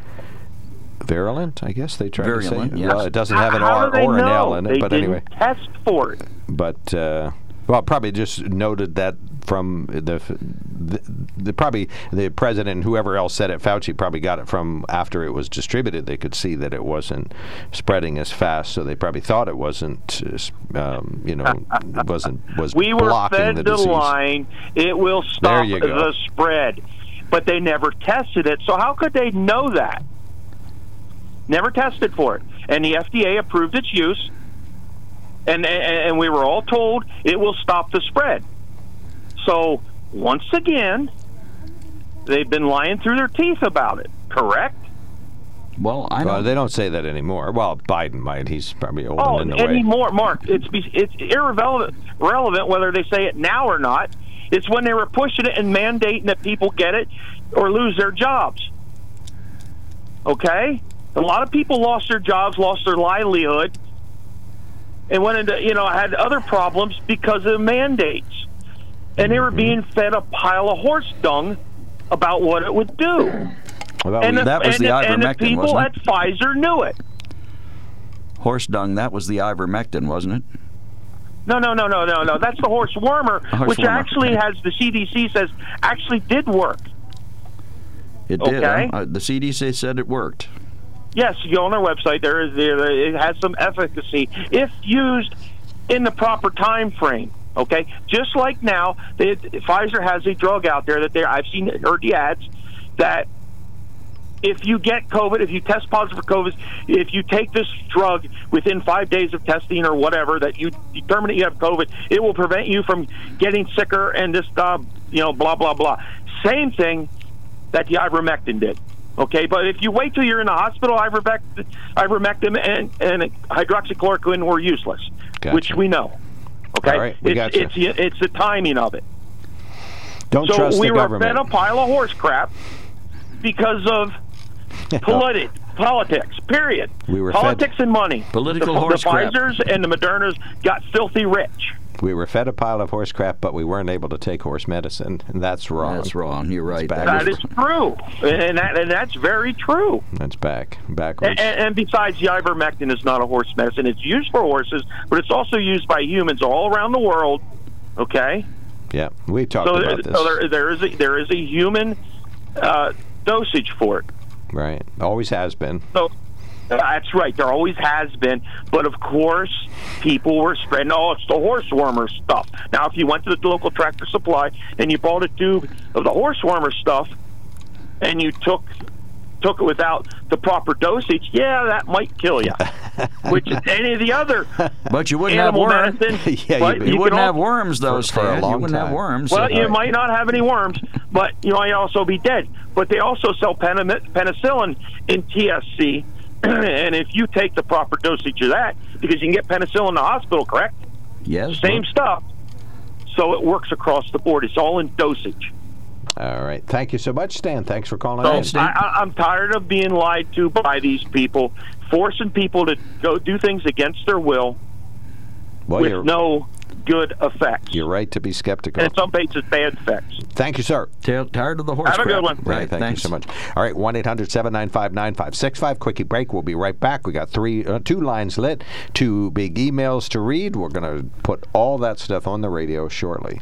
[SPEAKER 2] virulent. I guess they tried
[SPEAKER 3] Virulent,
[SPEAKER 2] to say.
[SPEAKER 3] yes.
[SPEAKER 2] Well, it doesn't have an
[SPEAKER 7] How
[SPEAKER 2] R
[SPEAKER 7] do they
[SPEAKER 2] or an
[SPEAKER 7] know?
[SPEAKER 2] L in it,
[SPEAKER 7] They
[SPEAKER 2] but
[SPEAKER 7] didn't
[SPEAKER 2] anyway.
[SPEAKER 7] test for it.
[SPEAKER 2] But uh, well, probably just noted that from the, the, the probably the president and whoever else said it, Fauci probably got it from after it was distributed. They could see that it wasn't spreading as fast, so they probably thought it wasn't, uh, um, you know, it wasn't was
[SPEAKER 7] We were
[SPEAKER 2] blocking
[SPEAKER 7] fed
[SPEAKER 2] the
[SPEAKER 7] the, line. It will stop the spread, but they never tested it. So how could they know that? Never tested for it, and the FDA approved its use, and and, and we were all told it will stop the spread. So once again, they've been lying through their teeth about it. Correct?
[SPEAKER 3] Well, I don't.
[SPEAKER 2] they don't say that anymore. Well, Biden might. He's probably old
[SPEAKER 7] Oh,
[SPEAKER 2] and in the way.
[SPEAKER 7] anymore, Mark. It's it's irrelevant relevant whether they say it now or not. It's when they were pushing it and mandating that people get it or lose their jobs. Okay, a lot of people lost their jobs, lost their livelihood, and went into you know had other problems because of mandates, and they were
[SPEAKER 2] Mm-hmm.
[SPEAKER 7] being fed a pile of horse dung about what it would do.
[SPEAKER 2] Well,
[SPEAKER 7] And
[SPEAKER 2] we-
[SPEAKER 7] the,
[SPEAKER 3] that was
[SPEAKER 7] and
[SPEAKER 3] the
[SPEAKER 7] and the people at Pfizer knew it.
[SPEAKER 3] Horse dung. That was the ivermectin, wasn't it?
[SPEAKER 7] No, no, no, no, no, no. That's the horse wormer,
[SPEAKER 3] Horse
[SPEAKER 7] which
[SPEAKER 3] wormer,
[SPEAKER 7] actually has the CDC says actually did work.
[SPEAKER 3] It did.
[SPEAKER 7] Okay.
[SPEAKER 3] huh? Uh, the CDC said it worked.
[SPEAKER 7] Yes, you go on their website. There is it has some efficacy if used in the proper time frame. Okay, just like now, they, Pfizer has a drug out there that they I've seen heard the ads that if you get COVID, if you test positive for COVID, if you take this drug within five days of testing or whatever, that you determine that you have COVID, it will prevent you from getting sicker and this, uh, you know, blah blah blah. Same thing that the ivermectin did. Okay, but if you wait till you're in the hospital, ivermectin, ivermectin and, and hydroxychloroquine were useless,
[SPEAKER 2] Gotcha.
[SPEAKER 7] which we know. Okay,
[SPEAKER 2] All right, we
[SPEAKER 7] it's,
[SPEAKER 2] gotcha.
[SPEAKER 7] it's it's the timing of it
[SPEAKER 2] don't
[SPEAKER 7] so
[SPEAKER 2] trust
[SPEAKER 7] we
[SPEAKER 2] the
[SPEAKER 7] were
[SPEAKER 2] government.
[SPEAKER 7] fed a pile of horse crap because of politi- politics. Period.
[SPEAKER 2] We were fed-
[SPEAKER 7] politics and money.
[SPEAKER 3] Political
[SPEAKER 7] the,
[SPEAKER 3] horse
[SPEAKER 7] the
[SPEAKER 3] crap.
[SPEAKER 7] Pfizer's and the Modernas got filthy rich.
[SPEAKER 2] We were fed a pile of horse crap, but we weren't able to take horse medicine, and that's wrong.
[SPEAKER 3] That's wrong. You're right.
[SPEAKER 7] That is That true, and that and that's very true.
[SPEAKER 2] That's back backwards.
[SPEAKER 7] And, and besides, the ivermectin is not a horse medicine. It's used for horses, but it's also used by humans all around the world. Okay.
[SPEAKER 2] yeah, we talked
[SPEAKER 7] So,
[SPEAKER 2] about this.
[SPEAKER 7] so there, there is a, there is a human uh, dosage for it.
[SPEAKER 2] right, always has been.
[SPEAKER 7] So that's right. There always has been, but of course, people were spreading. Oh, it's the horse wormer stuff. Now, if you went to the local tractor supply and you bought a tube of the horse wormer stuff, and you took took it without the proper dosage, yeah, that might kill you. Which any of the other
[SPEAKER 3] But you wouldn't have worms.
[SPEAKER 7] medicine,
[SPEAKER 2] Yeah,
[SPEAKER 7] but
[SPEAKER 2] you-
[SPEAKER 3] You, wouldn't
[SPEAKER 7] al-
[SPEAKER 3] have worms, though,
[SPEAKER 2] For- for a
[SPEAKER 3] Stan.
[SPEAKER 2] long
[SPEAKER 3] You wouldn't have worms.
[SPEAKER 7] Well, you
[SPEAKER 2] Right.
[SPEAKER 7] might not have any worms, but you might also be dead. But they also sell penicillin in TSC, and if you take the proper dosage of that, because you can get penicillin in the hospital, correct?
[SPEAKER 3] yes.
[SPEAKER 7] Same stuff. So it works across the board. It's all in dosage.
[SPEAKER 2] All right, thank you so much, Stan. Thanks for calling
[SPEAKER 7] So
[SPEAKER 2] in.
[SPEAKER 3] Stan.
[SPEAKER 7] I, I'm tired of being lied to by these people, forcing people to go do things against their will
[SPEAKER 2] Well,
[SPEAKER 7] with
[SPEAKER 2] you're,
[SPEAKER 7] no good effects.
[SPEAKER 2] You're right to be skeptical.
[SPEAKER 7] And in some cases, bad effects.
[SPEAKER 2] Thank you, sir.
[SPEAKER 3] Tired of the horse
[SPEAKER 7] Have a good one.
[SPEAKER 2] Right, thank
[SPEAKER 3] thanks.
[SPEAKER 2] you so much. All right, one 795 9565 Quickie break. We'll be right back. We got three, uh, two lines lit, two big emails to read. We're going to put all that stuff on the radio shortly.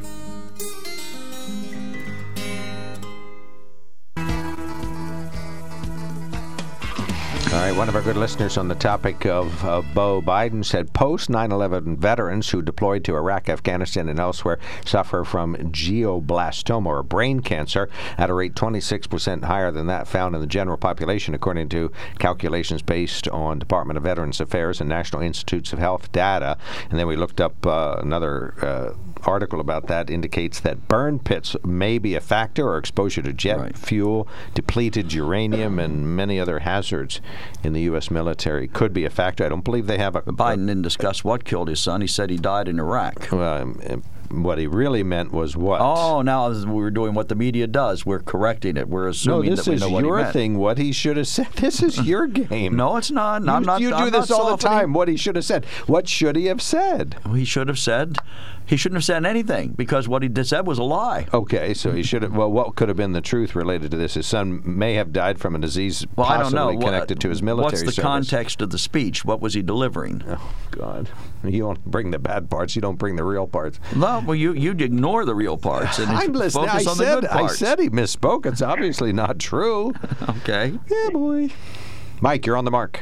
[SPEAKER 2] All right, one of our good listeners on the topic of uh, Beau Biden said post 9 11 veterans who deployed to Iraq, Afghanistan, and elsewhere suffer from glioblastoma or brain cancer at a rate 26% higher than that found in the general population, according to calculations based on Department of Veterans Affairs and National Institutes of Health data. And then we looked up uh, another uh, article about that indicates that burn pits may be a factor or exposure to jet
[SPEAKER 3] Right.
[SPEAKER 2] fuel, depleted uranium, and many other hazards in the U.S. military could be a factor. I don't believe they have a.
[SPEAKER 3] Biden didn't discuss what killed his son. He said he died in Iraq.
[SPEAKER 2] Um, uh, what he really meant was what?
[SPEAKER 3] Oh, now we're doing what the media does. We're correcting it. We're
[SPEAKER 2] no,
[SPEAKER 3] assuming
[SPEAKER 2] this
[SPEAKER 3] that we
[SPEAKER 2] is
[SPEAKER 3] know what he
[SPEAKER 2] your thing. What he should have said. This is your game.
[SPEAKER 3] No, it's not.
[SPEAKER 2] You,
[SPEAKER 3] I'm not.
[SPEAKER 2] you do
[SPEAKER 3] I'm
[SPEAKER 2] this all the time. What he should have said. What should he have said?
[SPEAKER 3] He should have said. He shouldn't have said anything because what he said was a lie.
[SPEAKER 2] Okay, so he should have. Well, what could have been the truth related to this? His son may have died from a disease
[SPEAKER 3] Well, I don't
[SPEAKER 2] possibly
[SPEAKER 3] know. What-
[SPEAKER 2] connected to his military
[SPEAKER 3] What's the
[SPEAKER 2] service.
[SPEAKER 3] context of the speech? What was he delivering?
[SPEAKER 2] Oh God! You don't bring the bad parts. You don't bring the real parts.
[SPEAKER 3] No, well, you you ignore the real parts and
[SPEAKER 2] I'm listening. I
[SPEAKER 3] focus on the
[SPEAKER 2] said. I said he misspoke. It's obviously not true.
[SPEAKER 3] Okay.
[SPEAKER 2] yeah, boy. Mike, you're on the mark.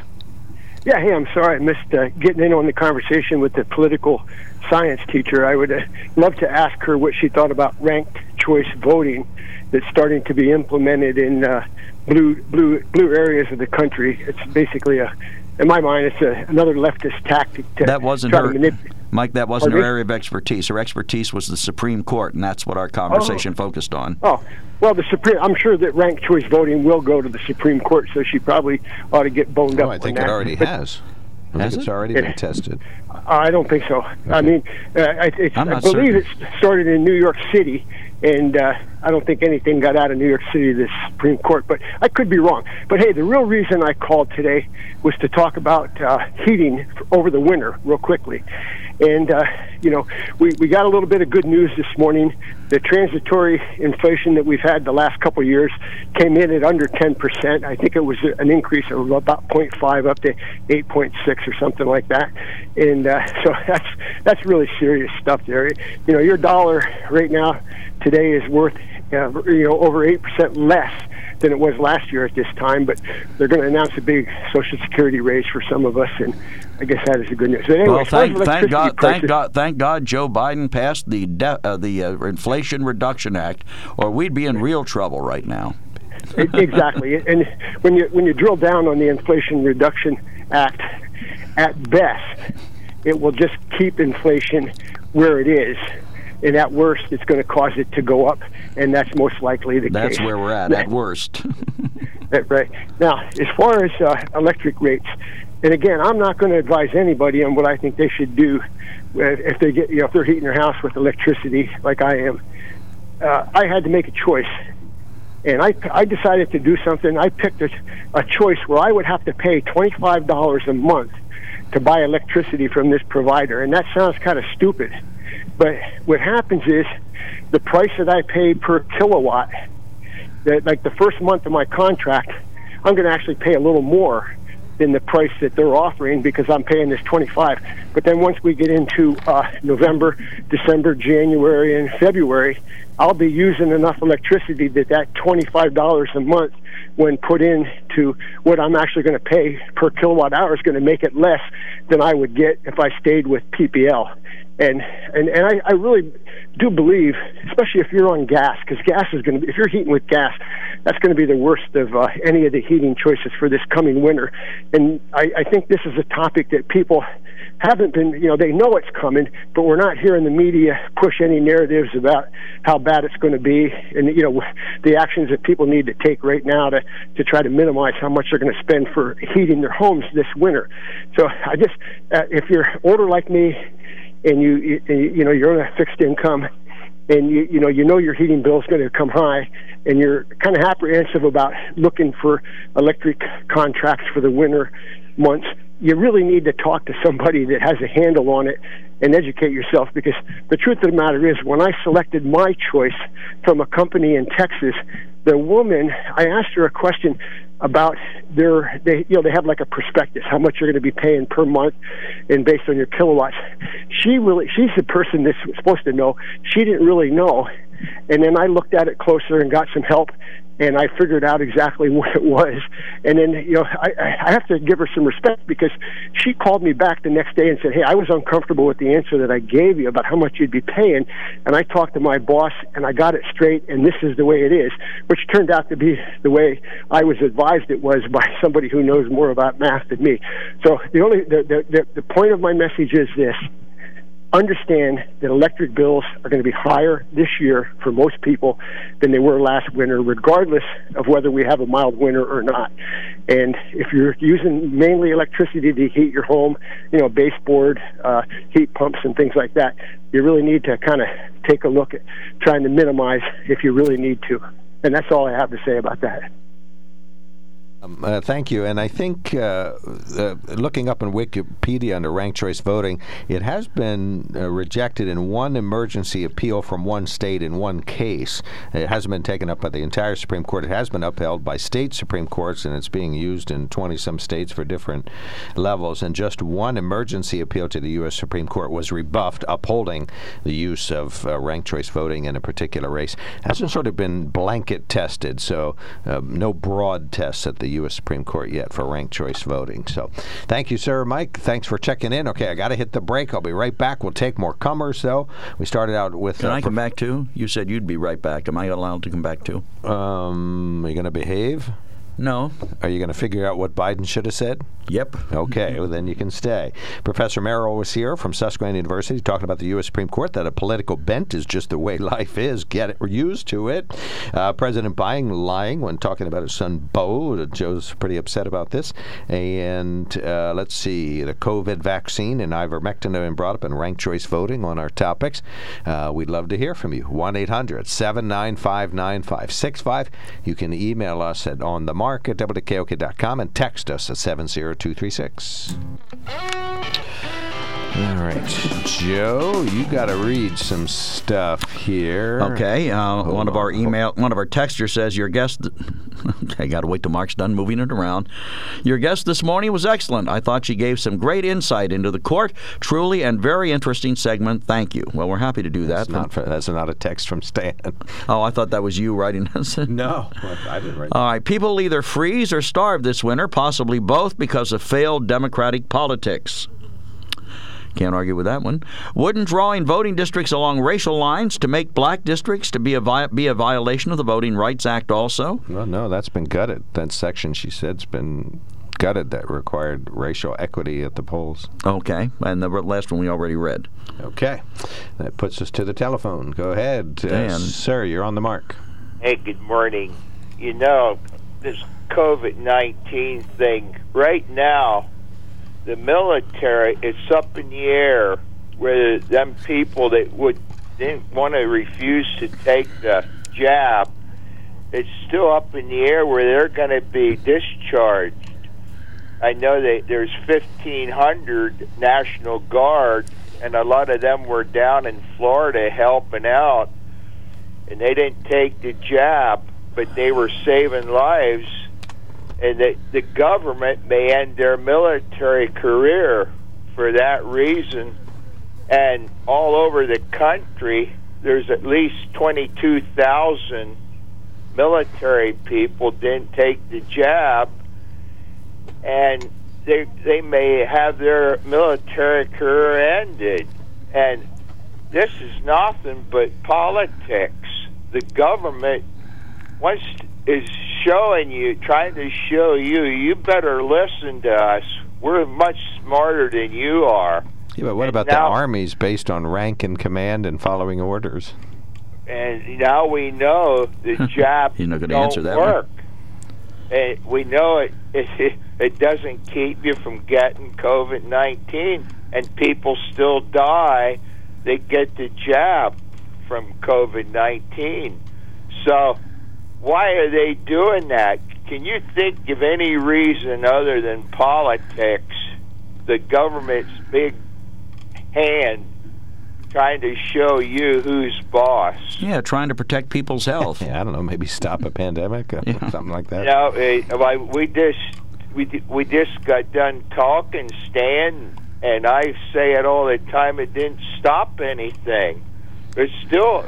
[SPEAKER 8] Yeah, hey, I'm sorry I missed uh, getting in on the conversation with the political science teacher. I would uh, love to ask her what she thought about ranked choice voting that's starting to be implemented in uh, blue blue blue areas of the country. It's basically a, in my mind, it's a, another leftist tactic to
[SPEAKER 3] That wasn't
[SPEAKER 8] try
[SPEAKER 3] her.
[SPEAKER 8] to manip-
[SPEAKER 3] Mike, that wasn't her
[SPEAKER 8] Pardon me?
[SPEAKER 3] area of expertise. Her expertise was the Supreme Court, and that's what our conversation focused on.
[SPEAKER 8] Oh, well, the Supreme. I'm sure that ranked choice voting will go to the Supreme Court, so she probably ought to get boned up.
[SPEAKER 2] Oh, I think
[SPEAKER 8] on
[SPEAKER 2] it
[SPEAKER 8] that.
[SPEAKER 2] already
[SPEAKER 8] But-
[SPEAKER 2] has. I
[SPEAKER 3] Has
[SPEAKER 2] think it's
[SPEAKER 3] it?
[SPEAKER 2] already
[SPEAKER 8] It-
[SPEAKER 2] been tested.
[SPEAKER 8] I don't think so. I mean, uh, I, it's,
[SPEAKER 3] I'm
[SPEAKER 8] I
[SPEAKER 3] not
[SPEAKER 8] believe
[SPEAKER 3] certain.
[SPEAKER 8] it started in New York City, and uh, I don't think anything got out of New York City to the Supreme Court. But I could be wrong. But hey, the real reason I called today was to talk about uh, heating over the winter, real quickly. And uh, you know, we we got a little bit of good news this morning. The transitory inflation that we've had the last couple of years came in at under 10 percent. I think it was an increase of about 0.5 up to 8.6 or something like that. And uh, so that's that's really serious stuff there. You know, your dollar right now today is worth uh, you know over eight percent less than it was last year at this time. But they're going to announce a big Social Security raise for some of us, and I guess that is the good news. Anyway,
[SPEAKER 3] Well,
[SPEAKER 8] as far as
[SPEAKER 3] thank, thank God, thank God, thank God, Joe Biden passed the de- uh, the uh, Inflation Reduction Act, or we'd be in real trouble right now.
[SPEAKER 8] Exactly. And when you when you drill down on the Inflation Reduction Act, at best, it will just keep inflation where it is, and at worst, it's going to cause it to go up, and that's most likely the
[SPEAKER 3] That's
[SPEAKER 8] case.
[SPEAKER 3] That's where we're at, at worst.
[SPEAKER 8] Right. Now, as far as uh, electric rates, and again, I'm not going to advise anybody on what I think they should do uh, if they get, you know, if they're heating their house with electricity like I am. Uh, I had to make a choice, and I, I decided to do something. I picked a, a choice where I would have to pay $25 a month to buy electricity from this provider, and that sounds kind of stupid. But what happens is the price that I pay per kilowatt that like the first month of my contract, I'm going to actually pay a little more than the price that they're offering because I'm paying this 25. But then once we get into uh, November, December, January, and February, I'll be using enough electricity that that $25 a month when put into what I'm actually going to pay per kilowatt hour is going to make it less than I would get if I stayed with PPL. And and and I, I really do believe, especially if you're on gas, because gas is going to be if you're heating with gas, that's going to be the worst of uh, any of the heating choices for this coming winter. And I, I think this is a topic that people haven't been, you know, they know it's coming, but we're not hearing the media push any narratives about how bad it's going to be and, you know, the actions that people need to take right now to, to try to minimize how much they're going to spend for heating their homes this winter. So I just, uh, if you're older like me and you, you, you know, you're on a fixed income and you, you know, you know your heating bill is going to come high and you're kind of apprehensive about looking for electric contracts for the winter months, you really need to talk to somebody that has a handle on it and educate yourself because the truth of the matter is when I selected my choice from a company in Texas, the woman, I asked her a question about their they you know they have like a prospectus how much you're going to be paying per month and based on your kilowatts she really she's the person that's supposed to know she didn't really know and then I looked at it closer and got some help and I figured out exactly what it was. And then, you know, I, I have to give her some respect because she called me back the next day and said, Hey, I was uncomfortable with the answer that I gave you about how much you'd be paying. And I talked to my boss and I got it straight, and this is the way it is, which turned out to be the way I was advised it was by somebody who knows more about math than me. So the only, the, the, the, the point of my message is this understand that electric bills are going to be higher this year for most people than they were last winter, regardless of whether we have a mild winter or not. And if you're using mainly electricity to heat your home, you know, baseboard, uh, heat pumps, and things like that, you really need to kind of take a look at trying to minimize if you really need to. And that's all I have to say about that.
[SPEAKER 2] Um, uh, thank you. And I think uh, uh, looking up in Wikipedia under ranked choice voting, it has been uh, rejected in one emergency appeal from one state in one case. It hasn't been taken up by the entire Supreme Court. It has been upheld by state Supreme Courts, and it's being used in 20 some states for different levels. And just one emergency appeal to the U.S. Supreme Court was rebuffed, upholding the use of uh, ranked choice voting in a particular race. It hasn't sort of been blanket tested, so uh, no broad tests at the the U.S. Supreme Court yet for ranked choice voting. So thank you, sir. Mike, thanks for checking in. Okay, I got to hit the break. I'll be right back. We'll take more comers, though. We started out with.
[SPEAKER 3] Can uh, I come back too? You said you'd be right back. Am I allowed to come back too?
[SPEAKER 2] Um, are you going to behave?
[SPEAKER 3] No.
[SPEAKER 2] Are you going to figure out what Biden should have said?
[SPEAKER 3] Yep.
[SPEAKER 2] Okay, well, then you can stay. Professor Merrill was here from Susquehanna University talking about the U.S. Supreme Court that a political bent is just the way life is. Get it, we're used to it. Uh, President Biden lying when talking about his son Beau. Joe's pretty upset about this. And uh, let's see, the COVID vaccine and ivermectin have been brought up in ranked choice voting on our topics. Uh, we'd love to hear from you. 1 800 795 9565. You can email us at on the mark at WKOK.com and text us at 70236. All right, Joe, you got to read some stuff here.
[SPEAKER 3] Okay, uh, one of our email, one of our texters says your guest. okay, got to wait till Mark's done moving it around. Your guest this morning was excellent. I thought she gave some great insight into the court. Truly and very interesting segment. Thank you. Well, we're happy to do
[SPEAKER 2] that's
[SPEAKER 3] that.
[SPEAKER 2] Not for, that's not a text from Stan.
[SPEAKER 3] oh, I thought that was you writing. Us.
[SPEAKER 2] No, I didn't write.
[SPEAKER 3] All right, people either freeze or starve this winter, possibly both because of failed democratic politics. Can't argue with that one. Wouldn't drawing voting districts along racial lines to make black districts to be a vi- be a violation of the Voting Rights Act also?
[SPEAKER 2] No, no, that's been gutted. That section she said's been gutted that required racial equity at the polls.
[SPEAKER 3] Okay, and the last one we already read.
[SPEAKER 2] Okay, that puts us to the telephone. Go ahead,
[SPEAKER 3] Dan. Uh,
[SPEAKER 2] sir. You're on the mark.
[SPEAKER 9] Hey, good morning. You know this COVID nineteen thing right now the military, it's up in the air whether them people that would didn't want to refuse to take the jab, it's still up in the air where they're going to be discharged. I know that there's 1,500 National Guard, and a lot of them were down in Florida helping out, and they didn't take the jab, but they were saving lives and that the government may end their military career for that reason. And all over the country, there's at least 22,000 military people didn't take the jab, and they they may have their military career ended. And this is nothing but politics. The government wants is showing you, trying to show you, you better listen to us. We're much smarter than you are.
[SPEAKER 2] Yeah, but what
[SPEAKER 9] And
[SPEAKER 2] about the armies based on rank and command and following orders?
[SPEAKER 9] and now we know the jab
[SPEAKER 3] You're not gonna
[SPEAKER 9] don't
[SPEAKER 3] answer that one.
[SPEAKER 9] work. And we know it, it it doesn't keep you from getting COVID nineteen, and people still die. They get the jab from COVID nineteen. So why are they doing that? Can you think of any reason other than politics? The government's big hand trying to show you who's boss.
[SPEAKER 3] Yeah, trying to protect people's health.
[SPEAKER 2] Yeah, I don't know, maybe stop a pandemic, or
[SPEAKER 3] Yeah.
[SPEAKER 2] something like that.
[SPEAKER 9] No, uh, like, we just we we just got done talking, Stan, and I say it all the time. It didn't stop anything. It's still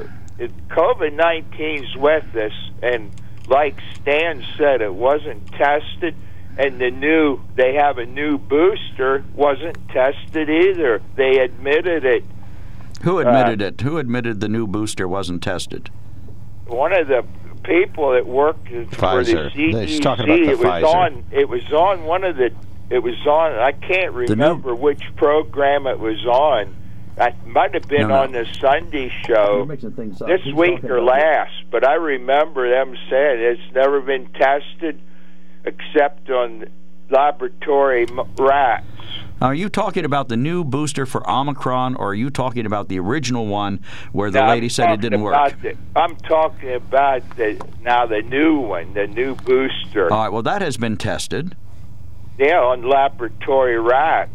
[SPEAKER 9] COVID 19's with us, and like Stan said, it wasn't tested. And the new, they have a new booster, wasn't tested either. They admitted it.
[SPEAKER 3] Who admitted uh, it? Who admitted the new booster wasn't tested?
[SPEAKER 9] one of the people that worked for the
[SPEAKER 2] Pfizer.
[SPEAKER 9] CDC.
[SPEAKER 2] He's talking about the
[SPEAKER 9] it was
[SPEAKER 2] Pfizer.
[SPEAKER 9] on. It was on one of the. It was on. I can't
[SPEAKER 3] new-
[SPEAKER 9] remember which program it was on. I might have been
[SPEAKER 3] No, no.
[SPEAKER 9] on the Sunday show this week or last, but I remember them saying it's never been tested except on laboratory rats.
[SPEAKER 3] Are you talking about the new booster for Omicron, or are you talking about the original one where the
[SPEAKER 9] Now,
[SPEAKER 3] lady
[SPEAKER 9] I'm
[SPEAKER 3] said it didn't work?
[SPEAKER 9] the- I'm talking about the now the new one, the new booster.
[SPEAKER 3] All right, well, that has been tested.
[SPEAKER 9] Yeah, on laboratory rats.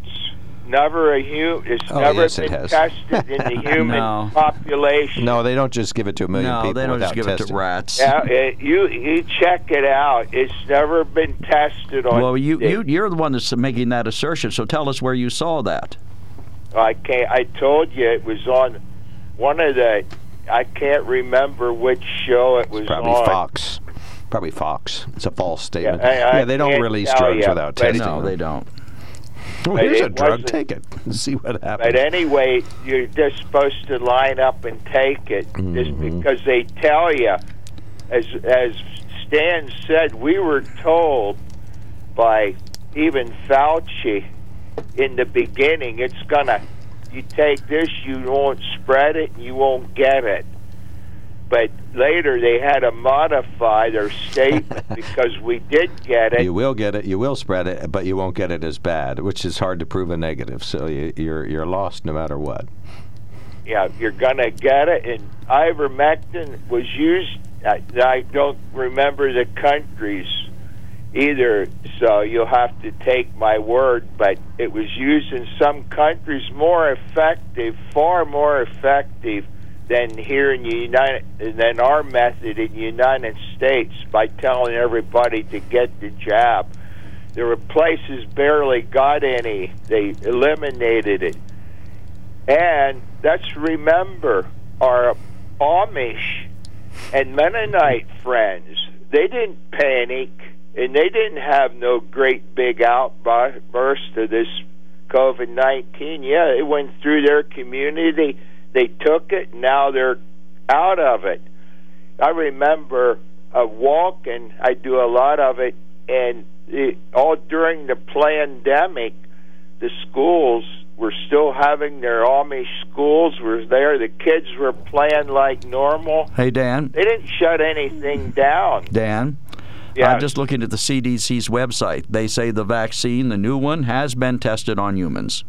[SPEAKER 9] Never a human. It's
[SPEAKER 2] Oh,
[SPEAKER 9] never
[SPEAKER 2] yes, it
[SPEAKER 9] been
[SPEAKER 2] has.
[SPEAKER 9] tested in the human
[SPEAKER 3] No.
[SPEAKER 9] population.
[SPEAKER 2] No, they don't just give it to a million
[SPEAKER 3] No,
[SPEAKER 2] people
[SPEAKER 3] they don't just give
[SPEAKER 2] testing.
[SPEAKER 3] it to rats.
[SPEAKER 9] Yeah, it, you you check it out. It's never been tested on.
[SPEAKER 3] Well, you, you you're the one that's making that assertion. So tell us where you saw that.
[SPEAKER 9] I can't. I told you it was on one of the. I can't remember which show it was on.
[SPEAKER 2] Probably
[SPEAKER 9] on.
[SPEAKER 2] Fox. Probably Fox. It's a false statement.
[SPEAKER 9] I- I
[SPEAKER 2] yeah, they don't release drugs
[SPEAKER 9] ya,
[SPEAKER 2] without testing.
[SPEAKER 3] No,
[SPEAKER 2] them.
[SPEAKER 3] they don't.
[SPEAKER 2] Well, here's a drug. Take it and see what happens.
[SPEAKER 9] But anyway, you're just supposed to line up and take it, just
[SPEAKER 2] Mhm.
[SPEAKER 9] because they tell you. As as Stan said, we were told by even Fauci in the beginning, it's gonna. You take this, you won't spread it, and you won't get it. But later they had to modify their statement because we did get it.
[SPEAKER 2] you will get it, you will spread it, but you won't get it as bad, which is hard to prove a negative. So you, you're you're lost no matter what.
[SPEAKER 9] yeah, you're gonna get it. And ivermectin was used. I, I don't remember the countries either, so you'll have to take my word. But it was used in some countries more effective, far more effective than here in the United than our method in the United States by telling everybody to get the jab. There were places barely got any. They eliminated it. And let's remember our Amish and Mennonite friends, they didn't panic and they didn't have no great big outburst of this COVID 19. Yeah, it went through their community. They took it, now they're out of it. I remember uh, a walk, and I do a lot of it, and it, all during the pandemic, the schools were still having their Amish schools were there. The kids were playing like normal.
[SPEAKER 3] Hey, Dan.
[SPEAKER 9] They didn't shut anything down.
[SPEAKER 3] Dan.
[SPEAKER 9] Yeah.
[SPEAKER 3] I'm just looking at the CDC's website. They say the vaccine, the new one, has been tested on humans.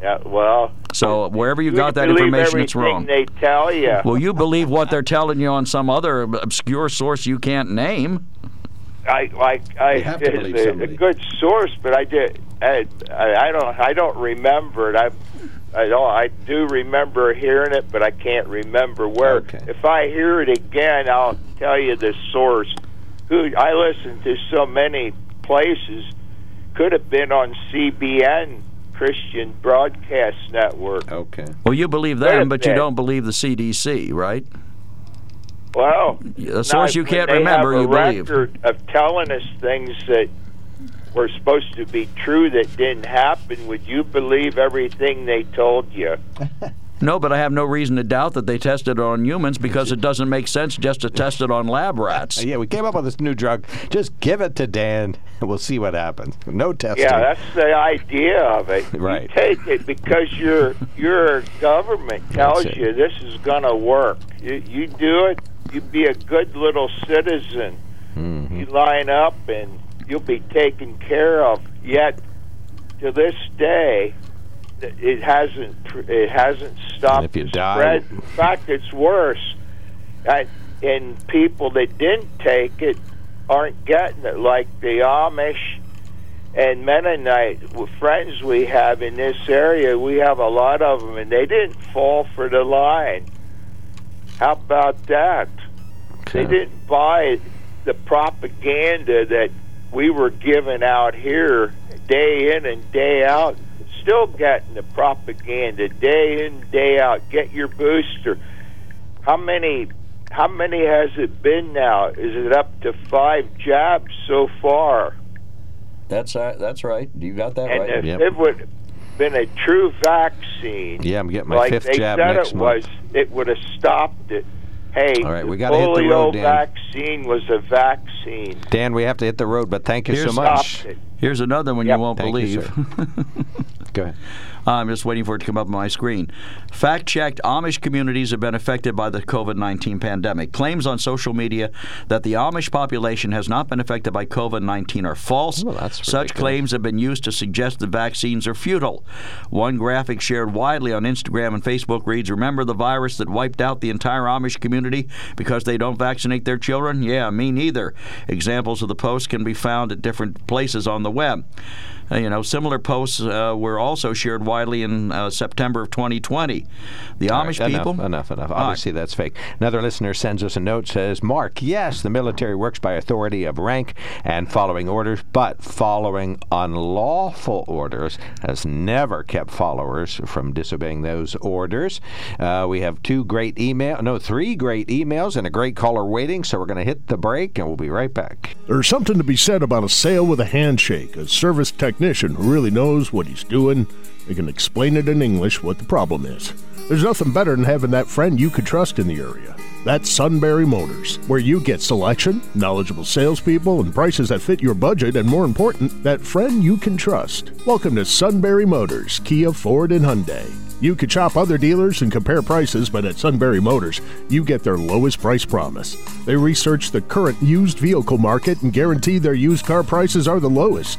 [SPEAKER 9] Yeah, well,
[SPEAKER 3] So wherever you
[SPEAKER 9] you
[SPEAKER 3] got that information, it's
[SPEAKER 9] everything
[SPEAKER 3] wrong.
[SPEAKER 9] They tell you.
[SPEAKER 3] Well, you believe what they're telling you on some other obscure source you can't name.
[SPEAKER 9] I I I
[SPEAKER 2] You have to
[SPEAKER 9] it's
[SPEAKER 2] believe
[SPEAKER 9] a, a good source, but I did I, I I don't I don't remember it. I I don't I do remember hearing it, but I can't remember where.
[SPEAKER 2] Okay.
[SPEAKER 9] If I hear it again, I'll tell you the source. Who I listen to so many places. Could have been on CBN, Christian Broadcast Network.
[SPEAKER 2] Okay.
[SPEAKER 3] Well, you believe
[SPEAKER 9] Wait
[SPEAKER 3] them, but you don't believe the CDC, right?
[SPEAKER 9] Well,
[SPEAKER 3] A source
[SPEAKER 9] now,
[SPEAKER 3] you can't remember, you believe.
[SPEAKER 9] of telling us things that were supposed to be true that didn't happen. Would you believe everything they told you?
[SPEAKER 3] No, but I have no reason to doubt that they tested it on humans because it doesn't make sense just to test it on lab rats.
[SPEAKER 2] Yeah, we came up with this new drug. Just give it to Dan, and we'll see what happens. No testing.
[SPEAKER 9] Yeah, that's the idea of it.
[SPEAKER 2] Right.
[SPEAKER 9] You take it because your your government tells you this is going to work. You, you do it. You be a good little citizen.
[SPEAKER 2] Mm-hmm.
[SPEAKER 9] You line up and you'll be taken care of. Yet, to this day, th- it hasn't it hasn't stopped
[SPEAKER 2] if you die-
[SPEAKER 9] spread. In fact, it's worse. And, and people that didn't take it aren't getting it, like the Amish and Mennonite friends we have in this area. We have a lot of them, and they didn't fall for the line. How about that? They didn't buy the propaganda that we were giving out here day in and day out. Still getting the propaganda day in day out. Get your booster. How many? How many has it been now? Is it up to five jabs so far?
[SPEAKER 3] That's uh, that's right. You got that
[SPEAKER 9] and
[SPEAKER 3] right.
[SPEAKER 9] if
[SPEAKER 2] Yep.
[SPEAKER 9] it would have been a true vaccine,
[SPEAKER 2] Yeah, I'm getting my
[SPEAKER 9] like
[SPEAKER 2] fifth
[SPEAKER 9] they
[SPEAKER 2] jab
[SPEAKER 9] said
[SPEAKER 2] next
[SPEAKER 9] it
[SPEAKER 2] month.
[SPEAKER 9] was, it would have stopped it. Hey,
[SPEAKER 2] All right, we
[SPEAKER 9] the
[SPEAKER 2] gotta hit the
[SPEAKER 9] polio
[SPEAKER 2] road, Dan.
[SPEAKER 9] vaccine was a vaccine.
[SPEAKER 2] Dan, we have to hit the road, but thank you so much.
[SPEAKER 3] Here's another one
[SPEAKER 9] Yep.
[SPEAKER 3] you won't
[SPEAKER 2] Thank you,
[SPEAKER 3] believe.
[SPEAKER 2] Go ahead.
[SPEAKER 3] I'm just waiting for it to come up on my screen. Fact checked Amish communities have been affected by the COVID 19 pandemic. Claims on social media that the Amish population has not been affected by COVID 19 are false.
[SPEAKER 2] Well,
[SPEAKER 3] Such claims have been used to suggest the vaccines are futile. One graphic shared widely on Instagram and Facebook reads Remember the virus that wiped out the entire Amish community because they don't vaccinate their children? Yeah, me neither. Examples of the post can be found at different places on the web. Uh, you know, similar posts uh, were also shared widely in uh, September of 2020. The
[SPEAKER 2] All
[SPEAKER 3] Amish
[SPEAKER 2] right, enough,
[SPEAKER 3] people.
[SPEAKER 2] Enough, enough.
[SPEAKER 3] All right.
[SPEAKER 2] Obviously, that's fake. Another listener sends us a note says, Mark, yes, the military works by authority of rank and following orders, but following unlawful orders has never kept followers from disobeying those orders. Uh, we have two great email, no, three great emails and a great caller waiting, so we're going to hit the break and we'll be right back.
[SPEAKER 10] There's something to be said about a sale with a handshake, a service technician who really knows what he's doing. They can explain it in English what the problem is. There's nothing better than having that friend you could trust in the area. That's Sunbury Motors, where you get selection, knowledgeable salespeople, and prices that fit your budget, and more important, that friend you can trust. Welcome to Sunbury Motors, Kia, Ford, and Hyundai. You could shop other dealers and compare prices, but at Sunbury Motors, you get their lowest price promise. They research the current used vehicle market and guarantee their used car prices are the lowest.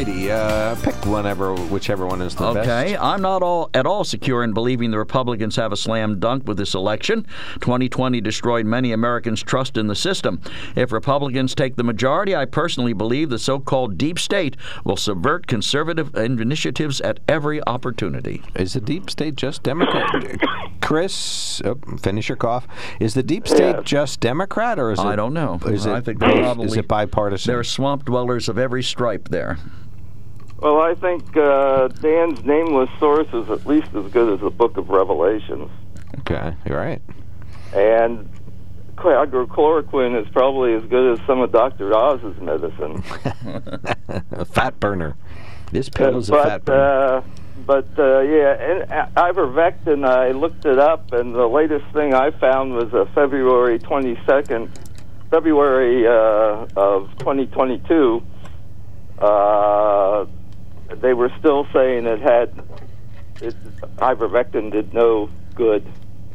[SPEAKER 2] Alrighty, uh, pick whenever, whichever one is the best.
[SPEAKER 3] Okay, I'm not all at all secure in believing the Republicans have a slam dunk with this election. 2020 destroyed many Americans' trust in the system. If Republicans take the majority, I personally believe the so-called deep state will subvert conservative initiatives at every opportunity.
[SPEAKER 2] Is the deep state just Democrat? Chris, oh, finish your cough. Is the deep state
[SPEAKER 9] Yes.
[SPEAKER 2] just Democrat, or is it?
[SPEAKER 3] I don't know.
[SPEAKER 2] Is it?
[SPEAKER 3] I think they're probably
[SPEAKER 2] is it bipartisan?
[SPEAKER 3] There are swamp dwellers of every stripe there.
[SPEAKER 11] Well, I think uh, Dan's nameless source is at least as good as the Book of Revelations,
[SPEAKER 2] Okay, you're right.
[SPEAKER 11] and hydrochloroquine is probably as good as some of Doctor Oz's medicine.
[SPEAKER 2] a fat burner. This pill is a
[SPEAKER 11] but
[SPEAKER 2] fat burner.
[SPEAKER 11] uh, but uh, yeah, and uh, ivermectin. I looked it up, and the latest thing I found was a February twenty second, February uh, of twenty twenty two. Uh, they were still saying it had it, ivermectin did no good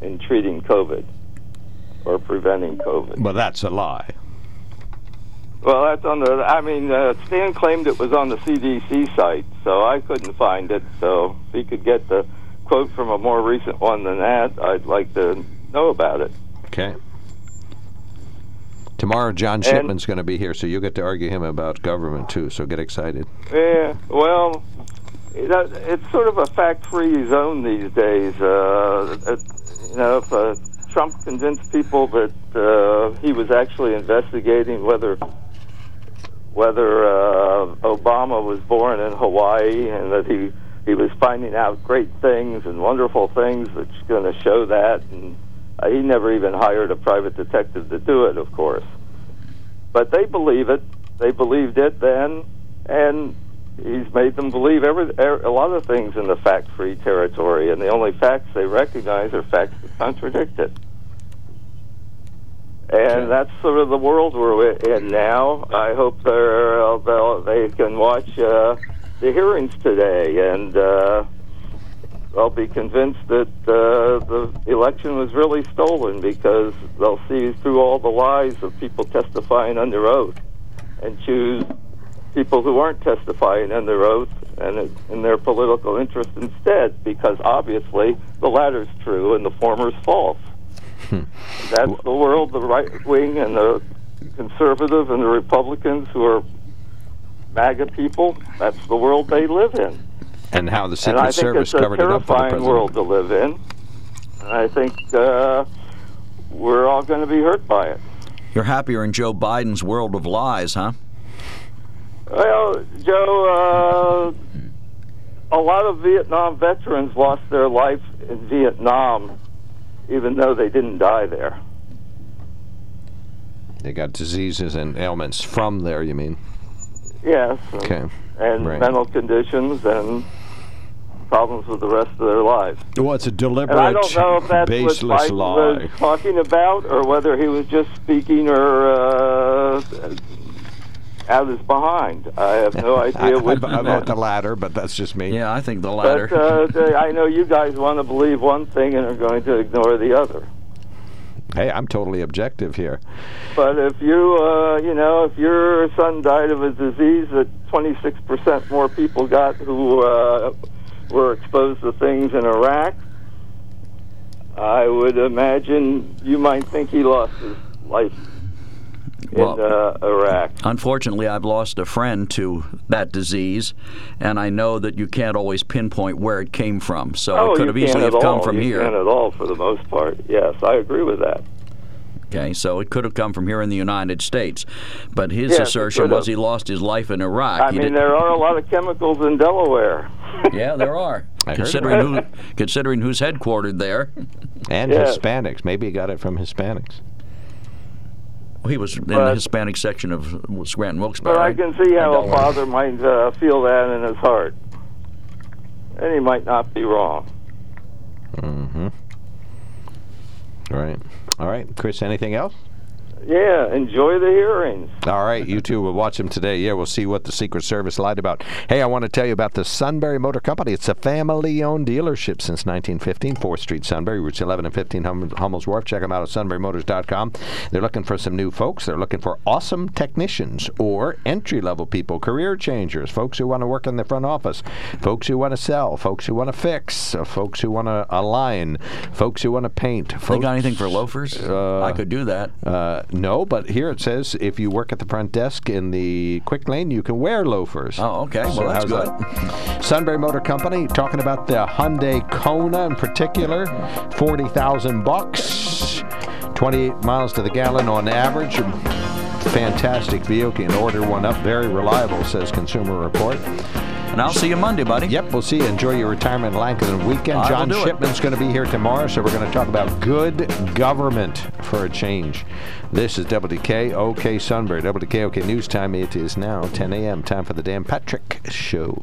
[SPEAKER 11] in treating COVID or preventing COVID.
[SPEAKER 2] Well, that's a lie.
[SPEAKER 11] Well, that's on the. I mean, uh, Stan claimed it was on the CDC site, so I couldn't find it. So if he could get the quote from a more recent one than that, I'd like to know about it.
[SPEAKER 2] Okay. Tomorrow, John Shipman's going to be here, so you'll get to argue him about government too. So get excited.
[SPEAKER 11] Yeah, well, it's sort of a fact-free zone these days. Uh, it, you know, if uh, Trump convinced people that uh, he was actually investigating whether whether uh, Obama was born in Hawaii and that he he was finding out great things and wonderful things that's going to show that and uh, he never even hired a private detective to do it, of course. But they believe it. They believed it then, and he's made them believe every, er, a lot of things in the fact-free territory, and the only facts they recognize are facts that contradict it. And that's sort of the world we're in now. I hope they're, uh, they'll, they can watch uh, the hearings today and. Uh, they'll be convinced that uh, the election was really stolen because they'll see through all the lies of people testifying under oath and choose people who aren't testifying under oath and in their political interest instead because obviously the latter's true and the former's false. That's the world the right wing and the conservative and the Republicans who are MAGA people, that's the world they live in
[SPEAKER 2] and how the Secret
[SPEAKER 11] and I think
[SPEAKER 2] Service covered it up for the
[SPEAKER 11] terrifying
[SPEAKER 2] president.
[SPEAKER 11] world to live in. And I think uh, we're all going to be hurt by it.
[SPEAKER 3] You're happier in Joe Biden's world of lies, huh?
[SPEAKER 11] Well, Joe, uh, a lot of Vietnam veterans lost their life in Vietnam, even though they didn't die there.
[SPEAKER 2] They got diseases and ailments from there. You mean?
[SPEAKER 11] Yes. And,
[SPEAKER 2] Okay.
[SPEAKER 11] And
[SPEAKER 2] Right.
[SPEAKER 11] mental conditions and problems with the rest of their lives.
[SPEAKER 2] Well, it's a deliberate,
[SPEAKER 11] And I don't know if that's what
[SPEAKER 2] baseless
[SPEAKER 11] Biden
[SPEAKER 2] lie.
[SPEAKER 11] was talking about, or whether he was just speaking or uh, out his behind. I have no
[SPEAKER 2] I,
[SPEAKER 11] idea
[SPEAKER 2] I,
[SPEAKER 11] which.
[SPEAKER 2] I vote the latter, but that's just me.
[SPEAKER 3] Yeah, I think the
[SPEAKER 11] but
[SPEAKER 3] latter.
[SPEAKER 11] uh, I know you guys want to believe one thing and are going to ignore the other.
[SPEAKER 2] Hey, I'm totally objective here.
[SPEAKER 11] But if you, uh, you know, if your son died of a disease that 26% more people got who uh, were exposed to things in Iraq, I would imagine you might think he lost his life in uh, Iraq.
[SPEAKER 3] Unfortunately, I've lost a friend to that disease, and I know that you can't always pinpoint where it came from. So
[SPEAKER 11] oh,
[SPEAKER 3] it could have easily have come
[SPEAKER 11] all.
[SPEAKER 3] from
[SPEAKER 11] you
[SPEAKER 3] here.
[SPEAKER 11] can't at all for the most part. Yes, I agree with that.
[SPEAKER 3] Okay, so it could have come from here in the United States, but his
[SPEAKER 11] Yes,
[SPEAKER 3] assertion was he lost his life in Iraq.
[SPEAKER 11] I
[SPEAKER 3] He
[SPEAKER 11] mean,
[SPEAKER 3] did-
[SPEAKER 11] there are a lot of chemicals in Delaware.
[SPEAKER 3] yeah, there are. Considering who, considering who's headquartered there,
[SPEAKER 2] And
[SPEAKER 11] Yes.
[SPEAKER 2] Hispanics. Maybe he got it from Hispanics.
[SPEAKER 3] he was in the Hispanic section of Scranton
[SPEAKER 11] But
[SPEAKER 3] Wilkes-Barre.
[SPEAKER 11] I can see how a father might uh, feel that in his heart. And he might not be wrong.
[SPEAKER 2] Mm-hmm. All right. All right, Chris. Anything else?
[SPEAKER 11] Yeah, enjoy the hearings.
[SPEAKER 2] All right, you two will watch them today. Yeah, we'll see what the Secret Service lied about. Hey, I want to tell you about the Sunbury Motor Company. It's a family-owned dealership since 1915, 4th Street, Sunbury, routes 11 and 15, hum- Hummel's Wharf. Check them out at sunburymotors.com. They're looking for some new folks. They're looking for awesome technicians or entry-level people, career changers, folks who want to work in the front office, folks who want to sell, folks who want to fix, uh, folks who want to align, folks who want to paint.
[SPEAKER 3] They
[SPEAKER 2] Folks,
[SPEAKER 3] got anything for loafers?
[SPEAKER 2] Uh,
[SPEAKER 3] I could do that.
[SPEAKER 2] uh, no, but here it says if you work at the front desk in the quick lane, you can wear loafers.
[SPEAKER 3] Oh, okay. Well,
[SPEAKER 2] So
[SPEAKER 3] that's good.
[SPEAKER 2] that? Sunbury Motor Company talking about the Hyundai Kona in particular, forty thousand bucks, twenty-eight miles to the gallon on average. Fantastic vehicle. You can order one up. Very reliable, says Consumer Report.
[SPEAKER 3] And I'll see you Monday, buddy.
[SPEAKER 2] Yep, we'll see you. Enjoy your retirement Lankton weekend.
[SPEAKER 3] I
[SPEAKER 2] John
[SPEAKER 3] it.
[SPEAKER 2] Shipman's going to be here tomorrow, so we're going to talk about good government for a change. This is WKOK Sunbury, WKOK News Time. It is now 10 a.m. Time for the Dan Patrick Show.